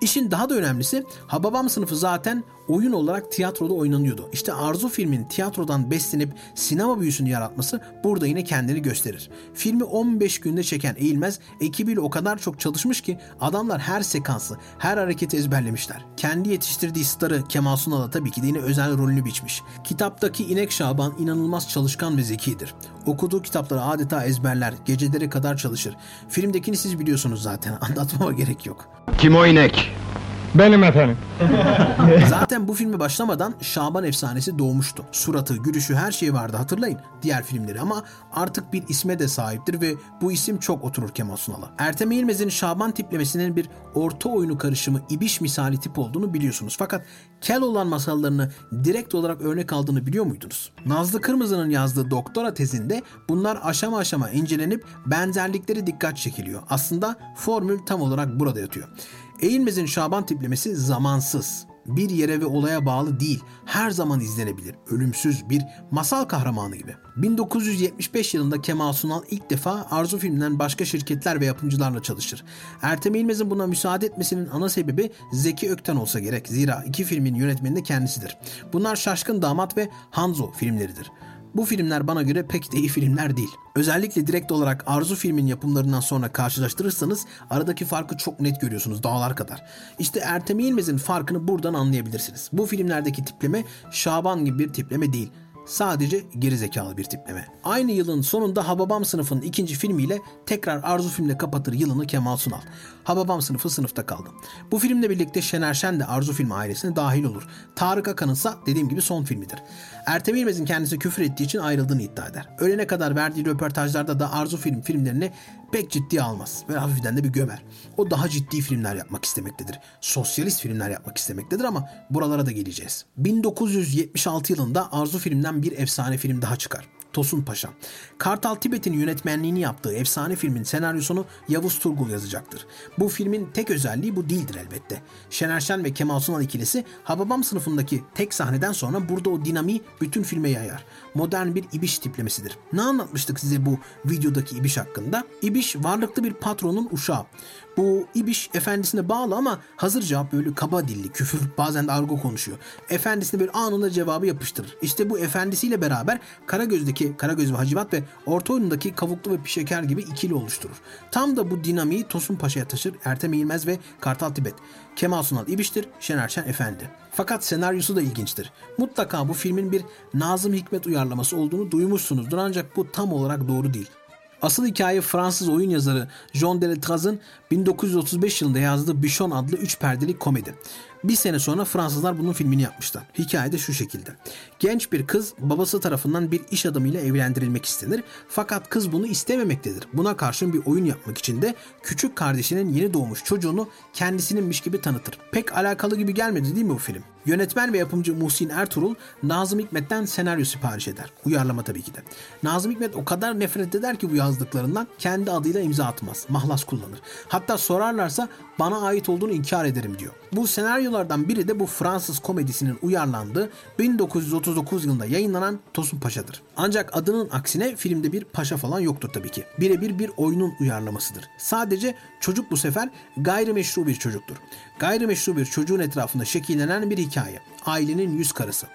İşin daha da önemlisi Hababam sınıfı zaten oyun olarak tiyatroda oynanıyordu. İşte Arzu filmin tiyatrodan beslenip sinema büyüsünü yaratması burada yine kendini gösterir. Filmi 15 günde çeken Eğilmez ekibiyle o kadar çok çalışmış ki adamlar her sekansı, her hareketi ezberlemişler. Kendi yetiştirdiği starı Kemal Sunal'a tabii ki de yine özel rolünü biçmiş. Kitaptaki İnek Şaban inanılmaz çalışkan ve zekidir. Okuduğu kitapları adeta ezberler, gecelere kadar çalışır. Filmdekini siz biliyorsunuz zaten, anlatmama gerek yok. Kim o inek? Benim efendim. Zaten bu filme başlamadan Şaban efsanesi doğmuştu. Suratı, gülüşü her şey vardı hatırlayın diğer filmleri ama artık bir isme de sahiptir ve bu isim çok oturur Kemal Sunal'a. Ertem Eğilmez'in Şaban tiplemesinin bir orta oyunu karışımı ibiş misali tip olduğunu biliyorsunuz. Fakat kel olan masallarını direkt olarak örnek aldığını biliyor muydunuz? Nazlı Kırmızı'nın yazdığı doktora tezinde bunlar aşama aşama incelenip benzerlikleri dikkat çekiliyor. Aslında formül tam olarak burada yatıyor. Eğilmez'in Şaban tiplemesi zamansız. Bir yere ve olaya bağlı değil, her zaman izlenebilir. Ölümsüz bir masal kahramanı gibi. 1975 yılında Kemal Sunal ilk defa Arzu filminden başka şirketler ve yapımcılarla çalışır. Ertem İlmez'in buna müsaade etmesinin ana sebebi Zeki Ökten olsa gerek. Zira iki filmin yönetmeni de kendisidir. Bunlar Şaşkın Damat ve Hanzo filmleridir. Bu filmler bana göre pek de iyi filmler değil. Özellikle direkt olarak Arzu filmin yapımlarından sonra karşılaştırırsanız aradaki farkı çok net görüyorsunuz dağlar kadar. İşte Ertem İlmez'in farkını buradan anlayabilirsiniz. Bu filmlerdeki tipleme Şaban gibi bir tipleme değil. Sadece gerizekalı bir tipleme. Aynı yılın sonunda Hababam sınıfının ikinci filmiyle tekrar Arzu filmle kapatır yılını Kemal Sunal. Hababam sınıfı sınıfta kaldı. Bu filmle birlikte Şener Şen de Arzu film ailesine dahil olur. Tarık Akan'ın ise dediğim gibi son filmidir. Ertem İlmez'in kendisi küfür ettiği için ayrıldığını iddia eder. Ölene kadar verdiği röportajlarda da Arzu film filmlerini pek ciddiye almaz ve hafiften de bir gömer. O daha ciddi filmler yapmak istemektedir. Sosyalist filmler yapmak istemektedir ama buralara da geleceğiz. 1976 yılında Arzu filmden bir efsane film daha çıkar. Tosun Paşa. Kartal Tibet'in yönetmenliğini yaptığı efsane filmin senaryosunu Yavuz Turgul yazacaktır. Bu filmin tek özelliği bu değildir elbette. Şener Şen ve Kemal Sunal ikilisi Hababam sınıfındaki tek sahneden sonra burada o dinamiği bütün filme yayar. Modern bir ibiş tiplemesidir. Ne anlatmıştık size bu videodaki ibiş hakkında? İbiş varlıklı bir patronun uşağı. Bu ibiş efendisine bağlı ama hazır cevap böyle kaba dilli, küfür, bazen de argo konuşuyor. Efendisine bir anında cevabı yapıştırır. İşte bu efendisiyle beraber Karagöz'deki Karagöz ve Hacivat ve orta oyundaki Kavuklu ve Pişeker gibi ikili oluşturur. Tam da bu dinamiği Tosun Paşa'ya taşır Ertem İlmez ve Kartal Tibet. Kemal Sunal İbiş'tir, Şener Şen Efendi. Fakat senaryosu da ilginçtir. Mutlaka bu filmin bir Nazım Hikmet uyarlaması olduğunu duymuşsunuzdur ancak bu tam olarak doğru değil. Asıl hikaye Fransız oyun yazarı Jean Deletraz'ın 1935 yılında yazdığı Bichon adlı üç perdeli komedi. Bir sene sonra Fransızlar bunun filmini yapmışlar. Hikaye de şu şekilde. Genç bir kız babası tarafından bir iş adamıyla evlendirilmek istenir. Fakat kız bunu istememektedir. Buna karşın bir oyun yapmak için de küçük kardeşinin yeni doğmuş çocuğunu kendisininmiş gibi tanıtır. Pek alakalı gibi gelmedi değil mi bu film? Yönetmen ve yapımcı Muhsin Ertuğrul Nazım Hikmet'ten senaryo sipariş eder. Uyarlama tabii ki de. Nazım Hikmet o kadar nefret eder ki bu yazdıklarından kendi adıyla imza atmaz. Mahlas kullanır. Hatta sorarlarsa bana ait olduğunu inkar ederim diyor. Bu senaryolardan biri de bu Fransız komedisinin uyarlandığı 1939 yılında yayınlanan Tosun Paşa'dır. Ancak adının aksine filmde bir paşa falan yoktur tabii ki. Birebir bir oyunun uyarlamasıdır. Sadece çocuk bu sefer gayrimeşru bir çocuktur. Gayrimeşru bir çocuğun etrafında şekillenen bir hikaye. Ailenin yüz karası.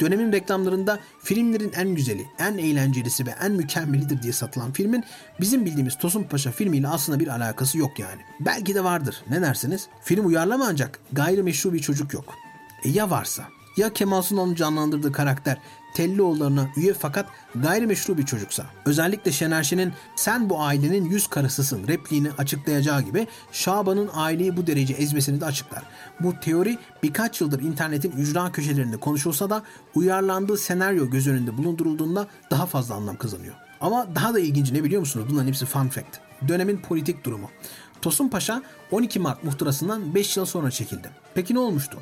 Dönemin reklamlarında filmlerin en güzeli, en eğlencelisi ve en mükemmelidir diye satılan filmin bizim bildiğimiz Tosun Paşa filmiyle aslında bir alakası yok yani. Belki de vardır. Ne dersiniz? Film uyarlama ancak gayrimeşru bir çocuk yok. E ya varsa? Ya Kemal Sunal'ın canlandırdığı karakter Tellioğullarına üye fakat gayrimeşru bir çocuksa. Özellikle Şener Şen'in sen bu ailenin yüz karısısın repliğini açıklayacağı gibi Şaban'ın aileyi bu derece ezmesini de açıklar. Bu teori birkaç yıldır internetin ücra köşelerinde konuşulsa da uyarlandığı senaryo göz önünde bulundurulduğunda daha fazla anlam kazanıyor. Ama daha da ilginci ne biliyor musunuz? Bunların hepsi fun fact. Dönemin politik durumu. Tosun Paşa 12 Mart muhtırasından 5 yıl sonra çekildi. Peki ne olmuştu?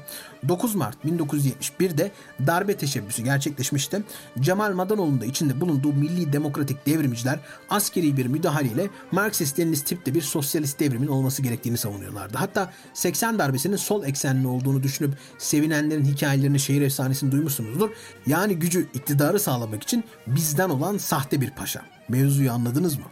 9 Mart 1971'de darbe teşebbüsü gerçekleşmişti. Cemal Madanoğlu'nun da içinde bulunduğu Milli Demokratik Devrimciler askeri bir müdahaleyle Marksist-Leninist tipte bir sosyalist devrimin olması gerektiğini savunuyorlardı. Hatta 80 darbesinin sol eksenli olduğunu düşünüp sevinenlerin hikayelerini şehir efsanesini duymuşsunuzdur. Yani gücü iktidarı sağlamak için bizden olan sahte bir paşa. Mevzuyu anladınız mı?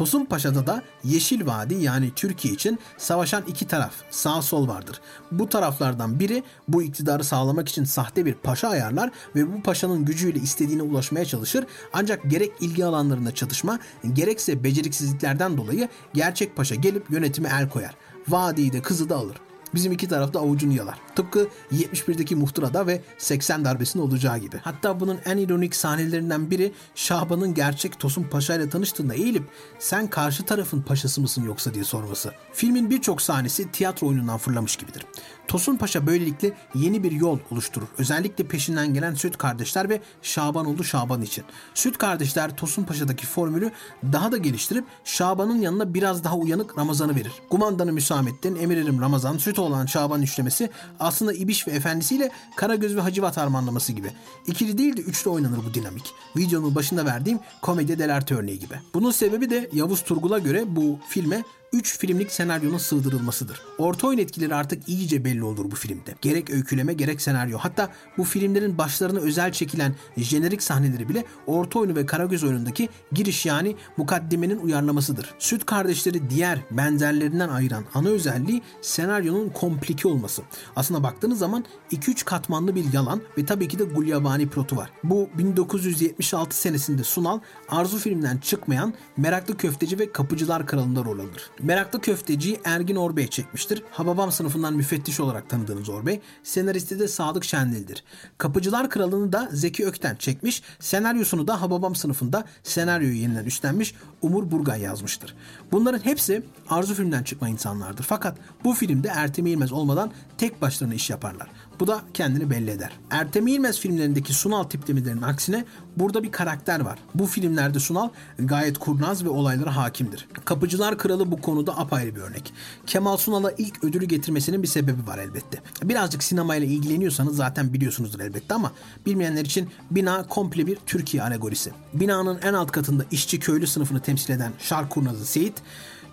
Tosun Paşa'da da Yeşil Vadi yani Türkiye için savaşan iki taraf sağ sol vardır. Bu taraflardan biri bu iktidarı sağlamak için sahte bir paşa ayarlar ve bu paşanın gücüyle istediğine ulaşmaya çalışır. Ancak gerek ilgi alanlarında çatışma gerekse beceriksizliklerden dolayı gerçek paşa gelip yönetime el koyar. Vadiyi de kızı da alır. Bizim iki tarafta avucunu yalar. Tıpkı 71'deki muhtırada ve 80 darbesinde olacağı gibi. Hatta bunun en ironik sahnelerinden biri Şahban'ın gerçek Tosun Paşa ile tanıştığında eğilip sen karşı tarafın paşası mısın yoksa diye sorması. Filmin birçok sahnesi tiyatro oyunundan fırlamış gibidir. Tosun Paşa böylelikle yeni bir yol oluşturur. Özellikle peşinden gelen Süt kardeşler ve Şabanoğlu Şaban için. Süt kardeşler Tosun Paşa'daki formülü daha da geliştirip Şaban'ın yanına biraz daha uyanık Ramazan'ı verir. Kumandanı Müsamettin, Emiririm Ramazan, Süt olan Şaban üçlemesi aslında İbiş ve Efendisiyle Karagöz ve Hacivat harmanlaması gibi. İkili değil de üçlü oynanır bu dinamik. Videonun başında verdiğim komedi delerte örneği gibi. Bunun sebebi de Yavuz Turgul'a göre bu filme 3 filmlik senaryonun sığdırılmasıdır. Orta oyun etkileri artık iyice belli olur bu filmde. Gerek öyküleme gerek senaryo. Hatta bu filmlerin başlarına özel çekilen jenerik sahneleri bile orta oyunu ve Karagöz oyunundaki giriş yani mukaddimenin uyarlamasıdır. Süt kardeşleri diğer benzerlerinden ayıran ana özelliği senaryonun komplike olması. Aslında baktığınız zaman 2-3 katmanlı bir yalan ve tabii ki de Gulyabani plotu var. Bu 1976 senesinde Sunal Arzu filminden çıkmayan Meraklı Köfteci ve Kapıcılar Kralı'nda rol alır. Meraklı Köfteci'yi Ergin Orbey çekmiştir. Hababam sınıfından müfettiş olarak tanıdığınız Orbey. Senaristi de Sadık Şendil'dir. Kapıcılar Kralı'nı da Zeki Ökten çekmiş. Senaryosunu da Hababam sınıfında senaryoyu yeniden üstlenmiş Umur Burgay yazmıştır. Bunların hepsi Arzu filmden çıkma insanlardır. Fakat bu filmde Ertem İlmez olmadan tek başlarına iş yaparlar. Bu da kendini belli eder. Ertem İlmez filmlerindeki Sunal tiplemelerinin aksine burada bir karakter var. Bu filmlerde Sunal gayet kurnaz ve olaylara hakimdir. Kapıcılar Kralı bu konuda apayrı bir örnek. Kemal Sunal'a ilk ödülü getirmesinin bir sebebi var elbette. Birazcık sinemayla ilgileniyorsanız zaten biliyorsunuzdur elbette ama bilmeyenler için bina komple bir Türkiye alegorisi. Binanın en alt katında işçi köylü sınıfını temsil eden şark kurnazı Seyit,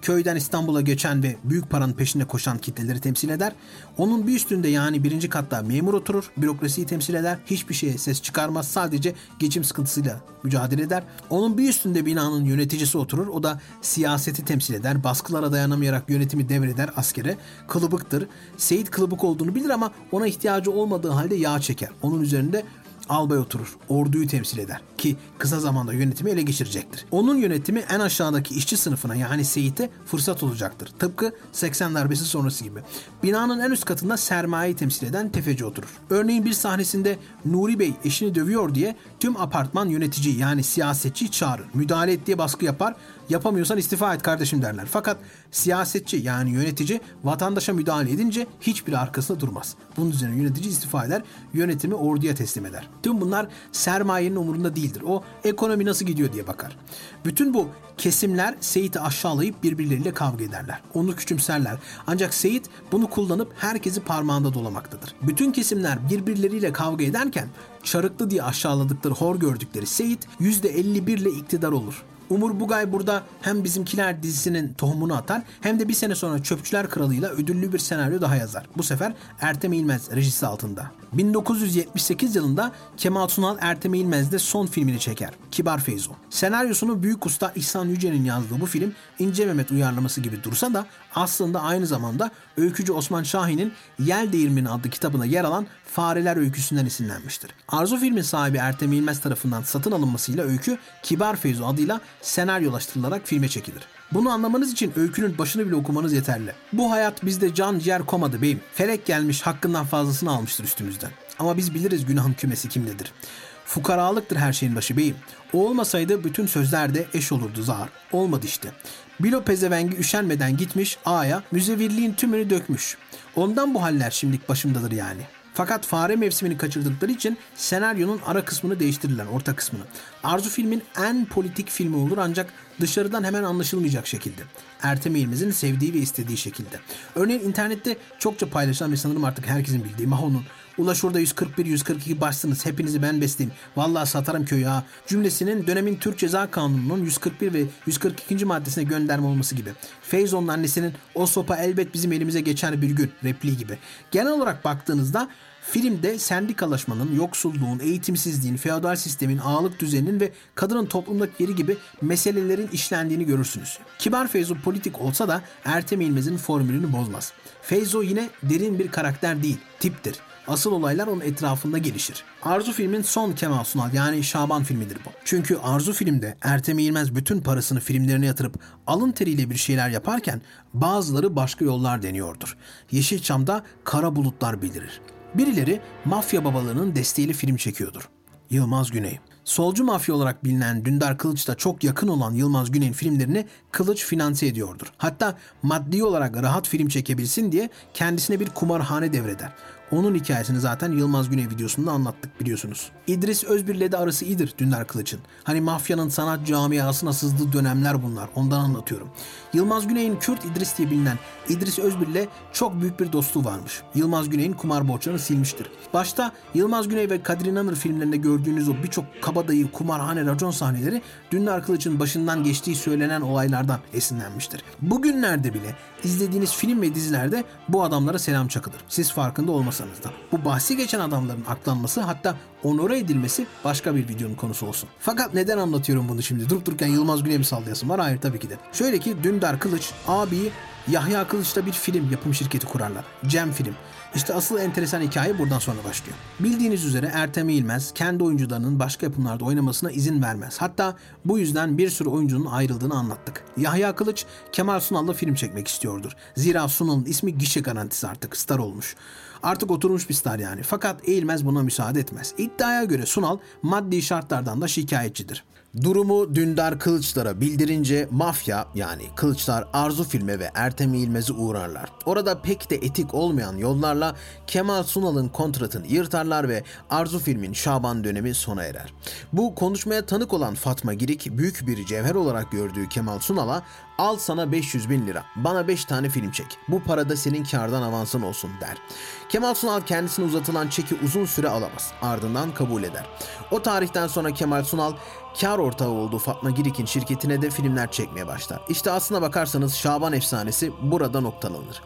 köyden İstanbul'a geçen ve büyük paranın peşinde koşan kitleleri temsil eder. Onun bir üstünde yani birinci katta memur oturur, bürokrasiyi temsil eder, hiçbir şeye ses çıkarmaz, sadece geçim sıkıntısıyla mücadele eder. Onun bir üstünde binanın yöneticisi oturur, o da siyaseti temsil eder, baskılara dayanamayarak yönetimi devreder askere, kılıbıktır. Seyit kılıbık olduğunu bilir ama ona ihtiyacı olmadığı halde yağ çeker. Onun üzerinde albay oturur, orduyu temsil eder. ki kısa zamanda yönetimi ele geçirecektir. Onun yönetimi en aşağıdaki işçi sınıfına yani Seyit'e fırsat olacaktır. Tıpkı 80 darbesi sonrası gibi. Binanın en üst katında sermayeyi temsil eden tefeci oturur. Örneğin bir sahnesinde Nuri Bey eşini dövüyor diye tüm apartman yönetici yani siyasetçi çağırır. Müdahale et diye baskı yapar. Yapamıyorsan istifa et kardeşim derler. Fakat siyasetçi yani yönetici vatandaşa müdahale edince hiçbir arkasında durmaz. Bunun üzerine yönetici istifa eder, yönetimi orduya teslim eder. Tüm bunlar sermayenin umurunda değildir. O ekonomi nasıl gidiyor diye bakar. Bütün bu kesimler Seyit'i aşağılayıp birbirleriyle kavga ederler. Onu küçümserler. Ancak Seyit bunu kullanıp herkesi parmağında dolamaktadır. Bütün kesimler birbirleriyle kavga ederken çarıklı diye aşağıladıkları hor gördükleri Seyit %51 ile iktidar olur. Umur Bugay burada hem Bizimkiler dizisinin tohumunu atar hem de bir sene sonra Çöpçüler Kralı'yla ödüllü bir senaryo daha yazar. Bu sefer Ertem İlmez rejisi altında. 1978 yılında Kemal Sunal Ertem İlmez'de son filmini çeker. Kibar Feyzo. Senaryosunu büyük usta İhsan Yüce'nin yazdığı bu film İnce Mehmet uyarlaması gibi dursa da aslında aynı zamanda öykücü Osman Şahin'in Yel Değirmeni adlı kitabına yer alan Fareler öyküsünden esinlenmiştir. Arzu filmin sahibi Ertem İlmez tarafından satın alınmasıyla öykü Kibar Feyzo adıyla senaryolaştırılarak filme çekilir. Bunu anlamanız için öykünün başını bile okumanız yeterli. Bu hayat bizde can ciğer komadı beyim. Felek gelmiş hakkından fazlasını almıştır üstümüzden. Ama biz biliriz günahın kümesi kimdedir. Fukaralıktır her şeyin başı beyim. O olmasaydı bütün sözlerde eş olurdu zar. Olmadı işte. Bilo pezevengi üşenmeden gitmiş A'ya müzevirliğin tümünü dökmüş. Ondan bu haller şimdilik başımdadır yani. Fakat fare mevsimini kaçırdıkları için senaryonun ara kısmını değiştirirler, orta kısmını. Arzu filmin en politik filmi olur ancak dışarıdan hemen anlaşılmayacak şekilde. Ertem İlmez'in sevdiği ve istediği şekilde. Örneğin internette çokça paylaşılan ve sanırım artık herkesin bildiği Maho'nun Ulaş orada 141-142 başsınız hepinizi ben besleyeyim. Vallahi satarım köyü ha. Cümlesinin dönemin Türk Ceza Kanunu'nun 141 ve 142. maddesine gönderme olması gibi. Feyzo'nun annesinin o sopa elbet bizim elimize geçer bir gün repliği gibi. Genel olarak baktığınızda Filmde sendikalaşmanın, yoksulluğun, eğitimsizliğin, feodal sistemin, ağalık düzeninin ve kadının toplumdaki yeri gibi meselelerin işlendiğini görürsünüz. Kibar Feyzo politik olsa da Ertem İlmez'in formülünü bozmaz. Feyzo yine derin bir karakter değil, tiptir. Asıl olaylar onun etrafında gelişir. Arzu filmin son Kemal Sunal yani Şaban filmidir bu. Çünkü Arzu filmde Ertem İlmez bütün parasını filmlerine yatırıp alın teriyle bir şeyler yaparken bazıları başka yollar deniyordur. Yeşilçam'da kara bulutlar belirir. Birileri mafya babalığının desteğiyle film çekiyordur. Yılmaz Güney. Solcu mafya olarak bilinen Dündar Kılıç da çok yakın olan Yılmaz Güney'in filmlerini Kılıç finanse ediyordur. Hatta maddi olarak rahat film çekebilsin diye kendisine bir kumarhane devreder. Onun hikayesini zaten Yılmaz Güney videosunda anlattık biliyorsunuz. İdris Özbir'le de arası iyidir Dündar Kılıç'ın. Hani mafyanın sanat camiasına sızdığı dönemler bunlar. Ondan anlatıyorum. Yılmaz Güney'in Kürt İdris diye bilinen İdris Özbir'le çok büyük bir dostluğu varmış. Yılmaz Güney'in kumar borçlarını silmiştir. Başta Yılmaz Güney ve Kadir İnanır filmlerinde gördüğünüz o birçok kabadayı, kumarhane, racon sahneleri Dündar Kılıç'ın başından geçtiği söylenen olaylardan esinlenmiştir. Bugünlerde bile izlediğiniz film ve dizilerde bu adamlara selam çakılır. Siz farkında olmasanız da. Bu bahsi geçen adamların aklanması hatta onore edilmesi başka bir videonun konusu olsun. Fakat neden anlatıyorum bunu şimdi? Durup dururken Yılmaz Güney'e mi sallayasın var? Hayır tabii ki de. Şöyle ki Dündar Kılıç abi Yahya Kılıç'ta bir film yapım şirketi kurarlar. Cem Film. İşte asıl enteresan hikaye buradan sonra başlıyor. Bildiğiniz üzere Ertem İlmez kendi oyuncularının başka yapımlarda oynamasına izin vermez. Hatta bu yüzden bir sürü oyuncunun ayrıldığını anlattık. Yahya Kılıç Kemal Sunal'la film çekmek istiyordur. Zira Sunal'ın ismi gişe garantisi artık star olmuş. Artık oturmuş bir star yani. Fakat Eğilmez buna müsaade etmez. İddiaya göre Sunal maddi şartlardan da şikayetçidir. Durumu Dündar Kılıçlar'a bildirince mafya yani Kılıçlar Arzu filme ve Ertem İlmez'i uğrarlar. Orada pek de etik olmayan yollarla Kemal Sunal'ın kontratını yırtarlar ve Arzu filmin Şaban dönemi sona erer. Bu konuşmaya tanık olan Fatma Girik büyük bir cevher olarak gördüğü Kemal Sunal'a al sana 500 bin lira bana 5 tane film çek bu parada senin kardan avansın olsun der. Kemal Sunal kendisine uzatılan çeki uzun süre alamaz ardından kabul eder. O tarihten sonra Kemal Sunal kar ortağı olduğu Fatma Girik'in şirketine de filmler çekmeye başlar. İşte aslına bakarsanız Şaban efsanesi burada noktalanır.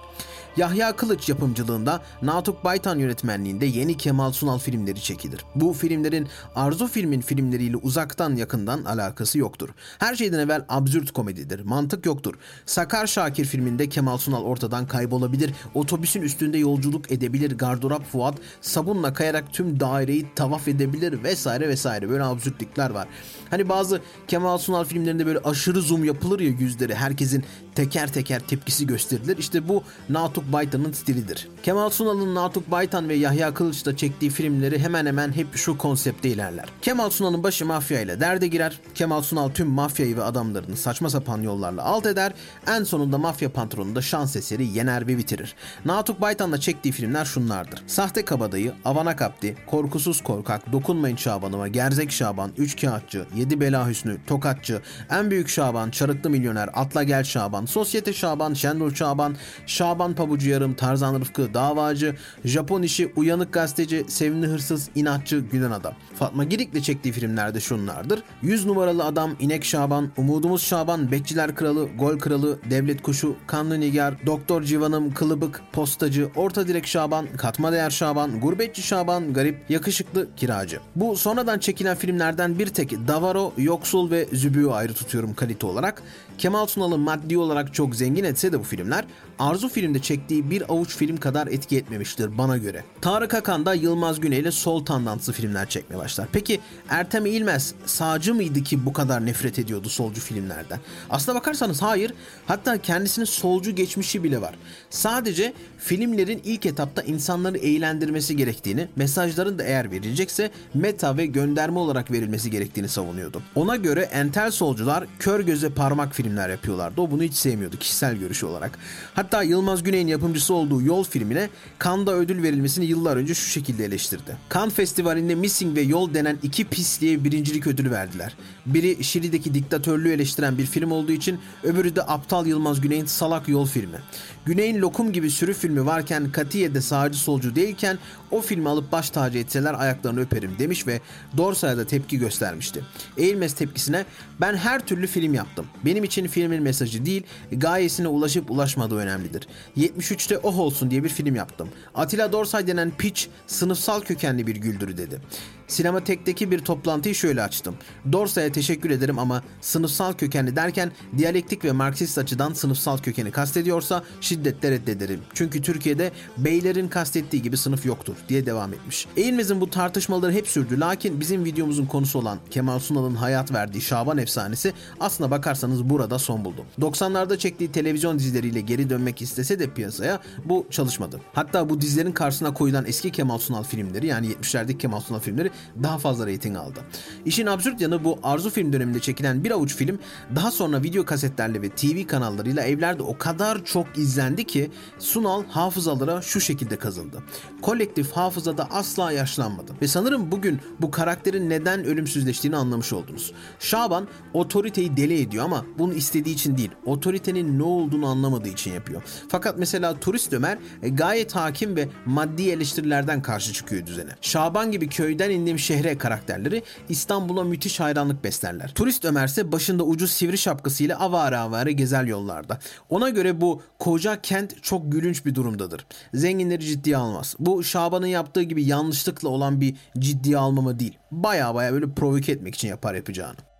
Yahya Kılıç yapımcılığında Natuk Baytan yönetmenliğinde yeni Kemal Sunal filmleri çekilir. Bu filmlerin Arzu filmin filmleriyle uzaktan yakından alakası yoktur. Her şeyden evvel absürt komedidir. Mantık yoktur. Sakar Şakir filminde Kemal Sunal ortadan kaybolabilir. Otobüsün üstünde yolculuk edebilir. Gardırop Fuat sabunla kayarak tüm daireyi tavaf edebilir vesaire vesaire. Böyle absürtlükler var. Hani bazı Kemal Sunal filmlerinde böyle aşırı zoom yapılır ya yüzleri. Herkesin teker teker tepkisi gösterilir. İşte bu Natuk Baytan'ın stilidir. Kemal Sunal'ın Natuk Baytan ve Yahya Kılıç'ta çektiği filmleri hemen hemen hep şu konsepte ilerler. Kemal Sunal'ın başı mafya ile derde girer. Kemal Sunal tüm mafyayı ve adamlarını saçma sapan yollarla alt eder. En sonunda mafya patronu da şans eseri yener ve bitirir. Natuk Baytan'la çektiği filmler şunlardır. Sahte Kabadayı, Avana Kapti, Korkusuz Korkak, Dokunmayın Şabanıma, Gerzek Şaban, Üç Kağıtçı, Yedi Bela Hüsnü, Tokatçı, En Büyük Şaban, Çarıklı Milyoner, Atla Gel Şaban, Sosyete Şaban, Şenol Şaban, Şaban Pabucu Yarım, Tarzan Rıfkı, Davacı, Japon İşi, Uyanık Gazeteci, Sevimli Hırsız, İnatçı, Gülen Adam. Fatma Girik'le çektiği filmlerde şunlardır. 100 numaralı adam, İnek Şaban, Umudumuz Şaban, Bekçiler Kralı, Gol Kralı, Devlet Kuşu, Kanlı Nigar, Doktor Civanım, Kılıbık, Postacı, Orta Direk Şaban, Katma Değer Şaban, Gurbetçi Şaban, Garip, Yakışıklı, Kiracı. Bu sonradan çekilen filmlerden bir tek Davaro, Yoksul ve Zübü'yü ayrı tutuyorum kalite olarak. Kemal Sunal'ı maddi olarak çok zengin etse de bu filmler Arzu filmde çektiği bir avuç film kadar etki etmemiştir bana göre. Tarık Akan da Yılmaz Güney ile sol tandanslı filmler çekmeye başlar. Peki Ertem İlmez sağcı mıydı ki bu kadar nefret ediyordu solcu filmlerden? Aslına bakarsanız hayır. Hatta kendisinin solcu geçmişi bile var. Sadece filmlerin ilk etapta insanları eğlendirmesi gerektiğini, mesajların da eğer verilecekse meta ve gönderme olarak verilmesi gerektiğini savunuyordu. Ona göre entel solcular kör göze parmak filmler yapıyorlardı. O bunu hiç sevmiyordu kişisel görüşü olarak. Hatta Yılmaz Güney'in yapımcısı olduğu Yol filmine Cannes'da ödül verilmesini yıllar önce şu şekilde eleştirdi. Cannes Festivali'nde Missing ve Yol denen iki pisliğe birincilik ödülü verdiler. Biri Şili'deki diktatörlüğü eleştiren bir film olduğu için öbürü de aptal Yılmaz Güney'in Salak Yol filmi. Güney'in Lokum gibi sürü filmi varken Katiye'de sağcı solcu değilken o filmi alıp baş tacı etseler ayaklarını öperim demiş ve Dorsay'a da tepki göstermişti. Eğilmez tepkisine ben her türlü film yaptım. Benim için filmin mesajı değil gayesine ulaşıp ulaşmadığı önemlidir. 73'te oh olsun diye bir film yaptım. Atilla Dorsay denen piç sınıfsal kökenli bir güldürü dedi. Sinematek'teki bir toplantıyı şöyle açtım. Dorsay'a teşekkür ederim ama sınıfsal kökenli derken diyalektik ve Marksist açıdan sınıfsal kökeni kastediyorsa şiddetle reddederim. Çünkü Türkiye'de beylerin kastettiği gibi sınıf yoktur diye devam etmiş. Eğilmez'in bu tartışmaları hep sürdü lakin bizim videomuzun konusu olan Kemal Sunal'ın hayat verdiği Şaban efsanesi aslına bakarsanız burada son buldu. 90'larda çektiği televizyon dizileriyle geri dönmek istese de piyasaya bu çalışmadı. Hatta bu dizilerin karşısına koyulan eski Kemal Sunal filmleri yani 70'lerdeki Kemal Sunal filmleri daha fazla reyting aldı. İşin absürt yanı bu Arzu film döneminde çekilen bir avuç film daha sonra video kasetlerle ve TV kanallarıyla evlerde o kadar çok izlendi ki Sunal hafızalara şu şekilde kazındı. Kolektif hafızada asla yaşlanmadı. Ve sanırım bugün bu karakterin neden ölümsüzleştiğini anlamış oldunuz. Şaban otoriteyi deli ediyor ama bunu istediği için değil, otoritenin ne olduğunu anlamadığı için yapıyor. Fakat mesela Turist Ömer e, gayet hakim ve maddi eleştirilerden karşı çıkıyor düzene. Şaban gibi köyden indiğim şehre karakterleri İstanbul'a müthiş hayranlık beslerler. Turist Ömer ise başında ucuz sivri şapkasıyla avare avare gezer yollarda. Ona göre bu koca kent çok gülünç bir durumdadır. Zenginleri ciddiye almaz. Bu Şaban'ın yaptığı gibi yanlışlıkla olan bir ciddiye almama değil. Baya baya böyle provoke etmek için yapar yapacağını.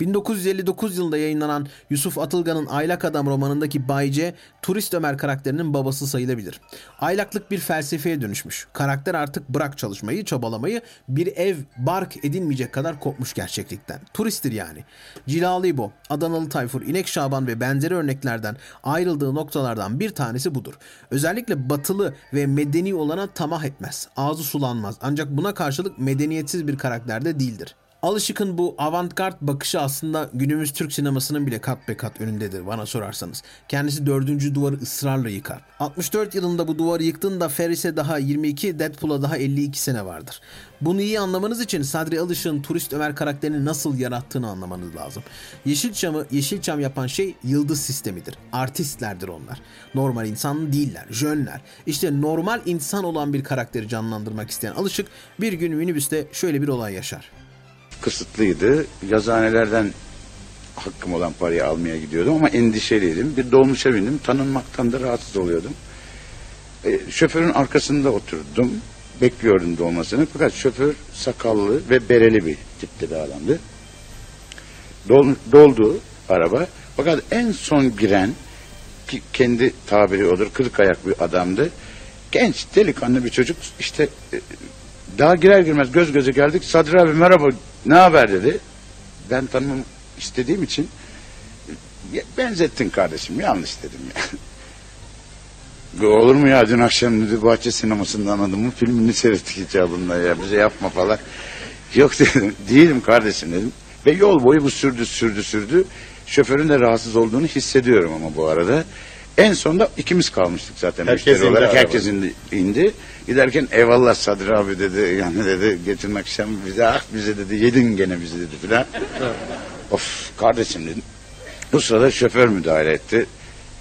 1959 yılında yayınlanan Yusuf Atılgan'ın Aylak Adam romanındaki Bayce, Turist Ömer karakterinin babası sayılabilir. Aylaklık bir felsefeye dönüşmüş. Karakter artık bırak çalışmayı, çabalamayı, bir ev, bark edinmeyecek kadar kopmuş gerçeklikten. Turisttir yani. Cilalı İbo, Adanalı Tayfur, İnek Şaban ve benzeri örneklerden ayrıldığı noktalardan bir tanesi budur. Özellikle batılı ve medeni olana tamah etmez. Ağzı sulanmaz. Ancak buna karşılık medeniyetsiz bir karakterde değildir. Alışık'ın bu avantgard bakışı aslında günümüz Türk sinemasının bile kat be kat önündedir bana sorarsanız. Kendisi dördüncü duvarı ısrarla yıkar. 64 yılında bu duvarı yıktığında Ferris'e daha 22, Deadpool'a daha 52 sene vardır. Bunu iyi anlamanız için Sadri Alışık'ın Turist Ömer karakterini nasıl yarattığını anlamanız lazım. Yeşilçam'ı Yeşilçam yapan şey yıldız sistemidir. Artistlerdir onlar. Normal insan değiller, jönler. İşte normal insan olan bir karakteri canlandırmak isteyen Alışık bir gün minibüste şöyle bir olay yaşar kısıtlıydı. Yazıhanelerden hakkım olan parayı almaya gidiyordum ama endişeliydim. Bir dolmuşa bindim. Tanınmaktan da rahatsız oluyordum. E, şoförün arkasında oturdum. Bekliyordum dolmasını. Fakat şoför sakallı ve bereli bir tipte bir adamdı. Dol- doldu araba. Fakat en son giren ki kendi tabiri odur kırık ayak bir adamdı. Genç delikanlı bir çocuk işte e, daha girer girmez göz göze geldik. Sadri abi merhaba ne haber dedi. Ben tanımam istediğim için "Ya, benzettin kardeşim yanlış dedim ya. "Ya Olur mu ya dün akşam dedi bahçe sinemasından adamın filmini seyrettik icabında ya bize yapma falan. Yok dedim değilim kardeşim dedim. Ve yol boyu bu sürdü sürdü sürdü. Şoförün de rahatsız olduğunu hissediyorum ama bu arada. En sonunda ikimiz kalmıştık zaten Herkes müşteri indi olarak. Herkes indi, indi. Giderken eyvallah Sadri abi dedi. Yani dedi geçen akşam bize ah bize dedi yedin gene bizi dedi filan. of kardeşim dedim. Bu sırada şoför müdahale etti.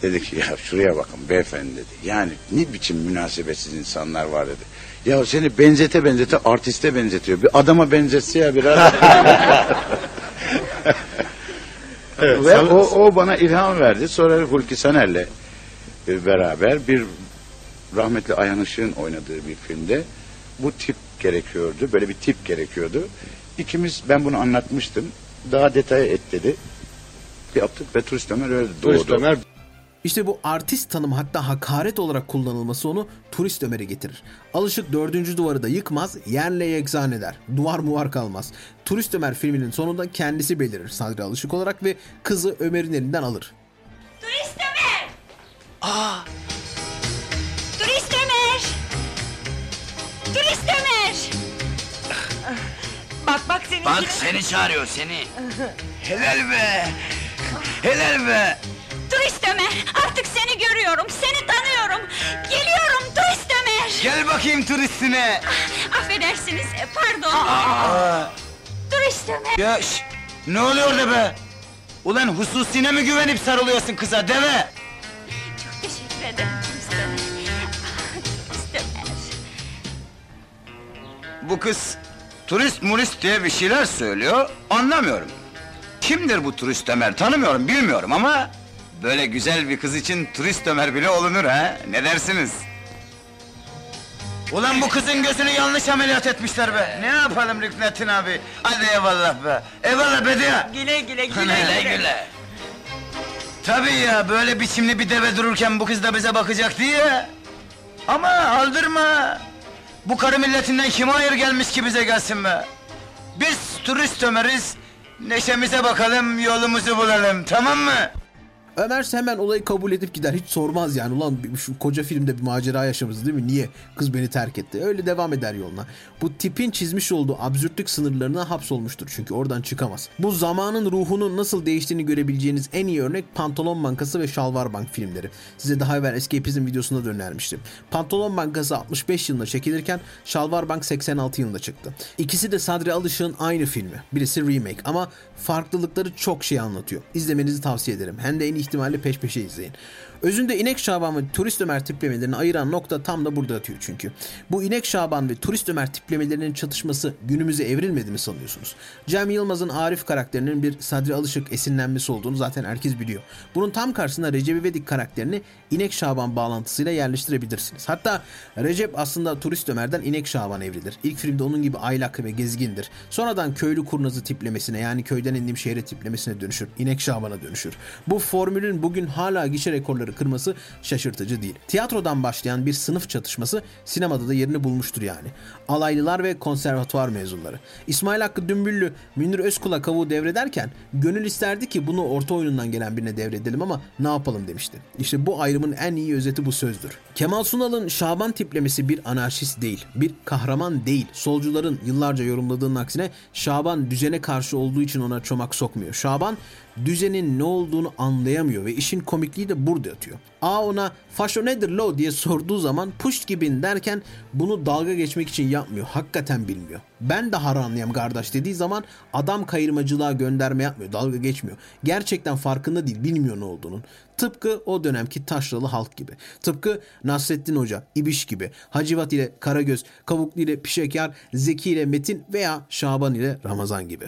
Dedi ki ya şuraya bakın beyefendi dedi. Yani ne biçim münasebetsiz insanlar var dedi. Ya seni benzete benzete artiste benzetiyor. Bir adama benzetse ya biraz. Evet, Ve sana- o, o bana ilham verdi. Sonra Hulki Saner'le e, beraber bir rahmetli Ayhan Işık'ın oynadığı bir filmde bu tip gerekiyordu. Böyle bir tip gerekiyordu. İkimiz ben bunu anlatmıştım. Daha detaya et dedi. Yaptık ve Turist Ömer öyle doğdu. Turist Ömer İşte bu artist tanım hatta hakaret olarak kullanılması onu turist Ömer'e getirir. Alışık dördüncü duvarı da yıkmaz, yerle yeksan eder. Duvar muvar kalmaz. Turist Ömer filminin sonunda kendisi belirir Sadri Alışık olarak ve kızı Ömer'in elinden alır. Turist Ömer! Aa! Turist Ömer! Turist Ömer! Bak bak seni. Bak seni çağırıyor seni. Helal be. Helal be. Turist Ömer! Artık seni görüyorum, seni tanıyorum. Geliyorum Turist Ömer! Gel bakayım turistine. Affedersiniz, e, pardon. Aa, Turist Ömer! ya şş, ne oluyor orada be? Ulan hususine mi güvenip sarılıyorsun kıza deve? Çok teşekkür ederim Turist Ömer. Turist Ömer. Bu kız turist murist diye bir şeyler söylüyor. Anlamıyorum. Kimdir bu turist Ömer tanımıyorum bilmiyorum ama... ...böyle güzel bir kız için turist Ömer bile olunur ha. Ne dersiniz? Ulan bu kızın gözünü yanlış ameliyat etmişler be. Ne yapalım Rüknettin abi? Hadi eyvallah be. Eyvallah Bediye. Güle güle güle Güle güle. Tabii ya böyle biçimli bir deve dururken bu kız da bize bakacak diye. Ama aldırma. Bu karı milletinden kime hayır gelmiş ki bize gelsin be. Biz turist Ömer'iz. Neşemize bakalım, yolumuzu bulalım, tamam mı? Ömer hemen olayı kabul edip gider. Hiç sormaz yani. Ulan şu koca filmde bir macera yaşamışız değil mi? Niye kız beni terk etti? Öyle devam eder yoluna. Bu tipin çizmiş olduğu absürtlük sınırlarına hapsolmuştur çünkü oradan çıkamaz. Bu zamanın ruhunun nasıl değiştiğini görebileceğiniz en iyi örnek Pantolon Bankası ve Şalvar Bank filmleri. Size daha evvel Escapism videosunda da önermiştim. Pantolon Bankası 65 yılında çekilirken Şalvar Bank 86 yılında çıktı. İkisi de Sadri Alışık'ın aynı filmi. Birisi remake ama farklılıkları çok şey anlatıyor. İzlemenizi tavsiye ederim. Hem de en ihtimalle peş peşe izleyin. Özünde İnek Şaban ve Turist Ömer tiplemelerini ayıran nokta tam da burada atıyor çünkü. Bu İnek Şaban ve Turist Ömer tiplemelerinin çatışması günümüze evrilmedi mi sanıyorsunuz? Cem Yılmaz'ın Arif karakterinin bir Sadri Alışık esinlenmesi olduğunu zaten herkes biliyor. Bunun tam karşısında Recep İvedik karakterini İnek Şaban bağlantısıyla yerleştirebilirsiniz. Hatta Recep aslında Turist Ömer'den İnek Şaban evridir. İlk filmde onun gibi aylak ve gezgindir. Sonradan köylü kurnazı tiplemesine yani köyden indiğim şehre tiplemesine dönüşür. İnek Şaban'a dönüşür. Bu formülün bugün hala gişe rekorları kırması şaşırtıcı değil. Tiyatrodan başlayan bir sınıf çatışması sinemada da yerini bulmuştur yani. Alaylılar ve konservatuvar mezunları. İsmail Hakkı Dümbüllü Münir Özkul'a kavuğu devrederken gönül isterdi ki bunu orta oyunundan gelen birine devredelim ama ne yapalım demişti. İşte bu ayrımın en iyi özeti bu sözdür. Kemal Sunal'ın Şaban tiplemesi bir anarşist değil, bir kahraman değil. Solcuların yıllarca yorumladığının aksine Şaban düzene karşı olduğu için ona çomak sokmuyor. Şaban düzenin ne olduğunu anlayamıyor ve işin komikliği de burada yatıyor. A ona faşo nedir lo diye sorduğu zaman puş gibin derken bunu dalga geçmek için yapmıyor. Hakikaten bilmiyor. Ben de haranlayam kardeş dediği zaman adam kayırmacılığa gönderme yapmıyor. Dalga geçmiyor. Gerçekten farkında değil. Bilmiyor ne olduğunun. Tıpkı o dönemki taşralı halk gibi. Tıpkı Nasrettin Hoca, İbiş gibi. Hacivat ile Karagöz, Kavuklu ile Pişekar, Zeki ile Metin veya Şaban ile Ramazan gibi.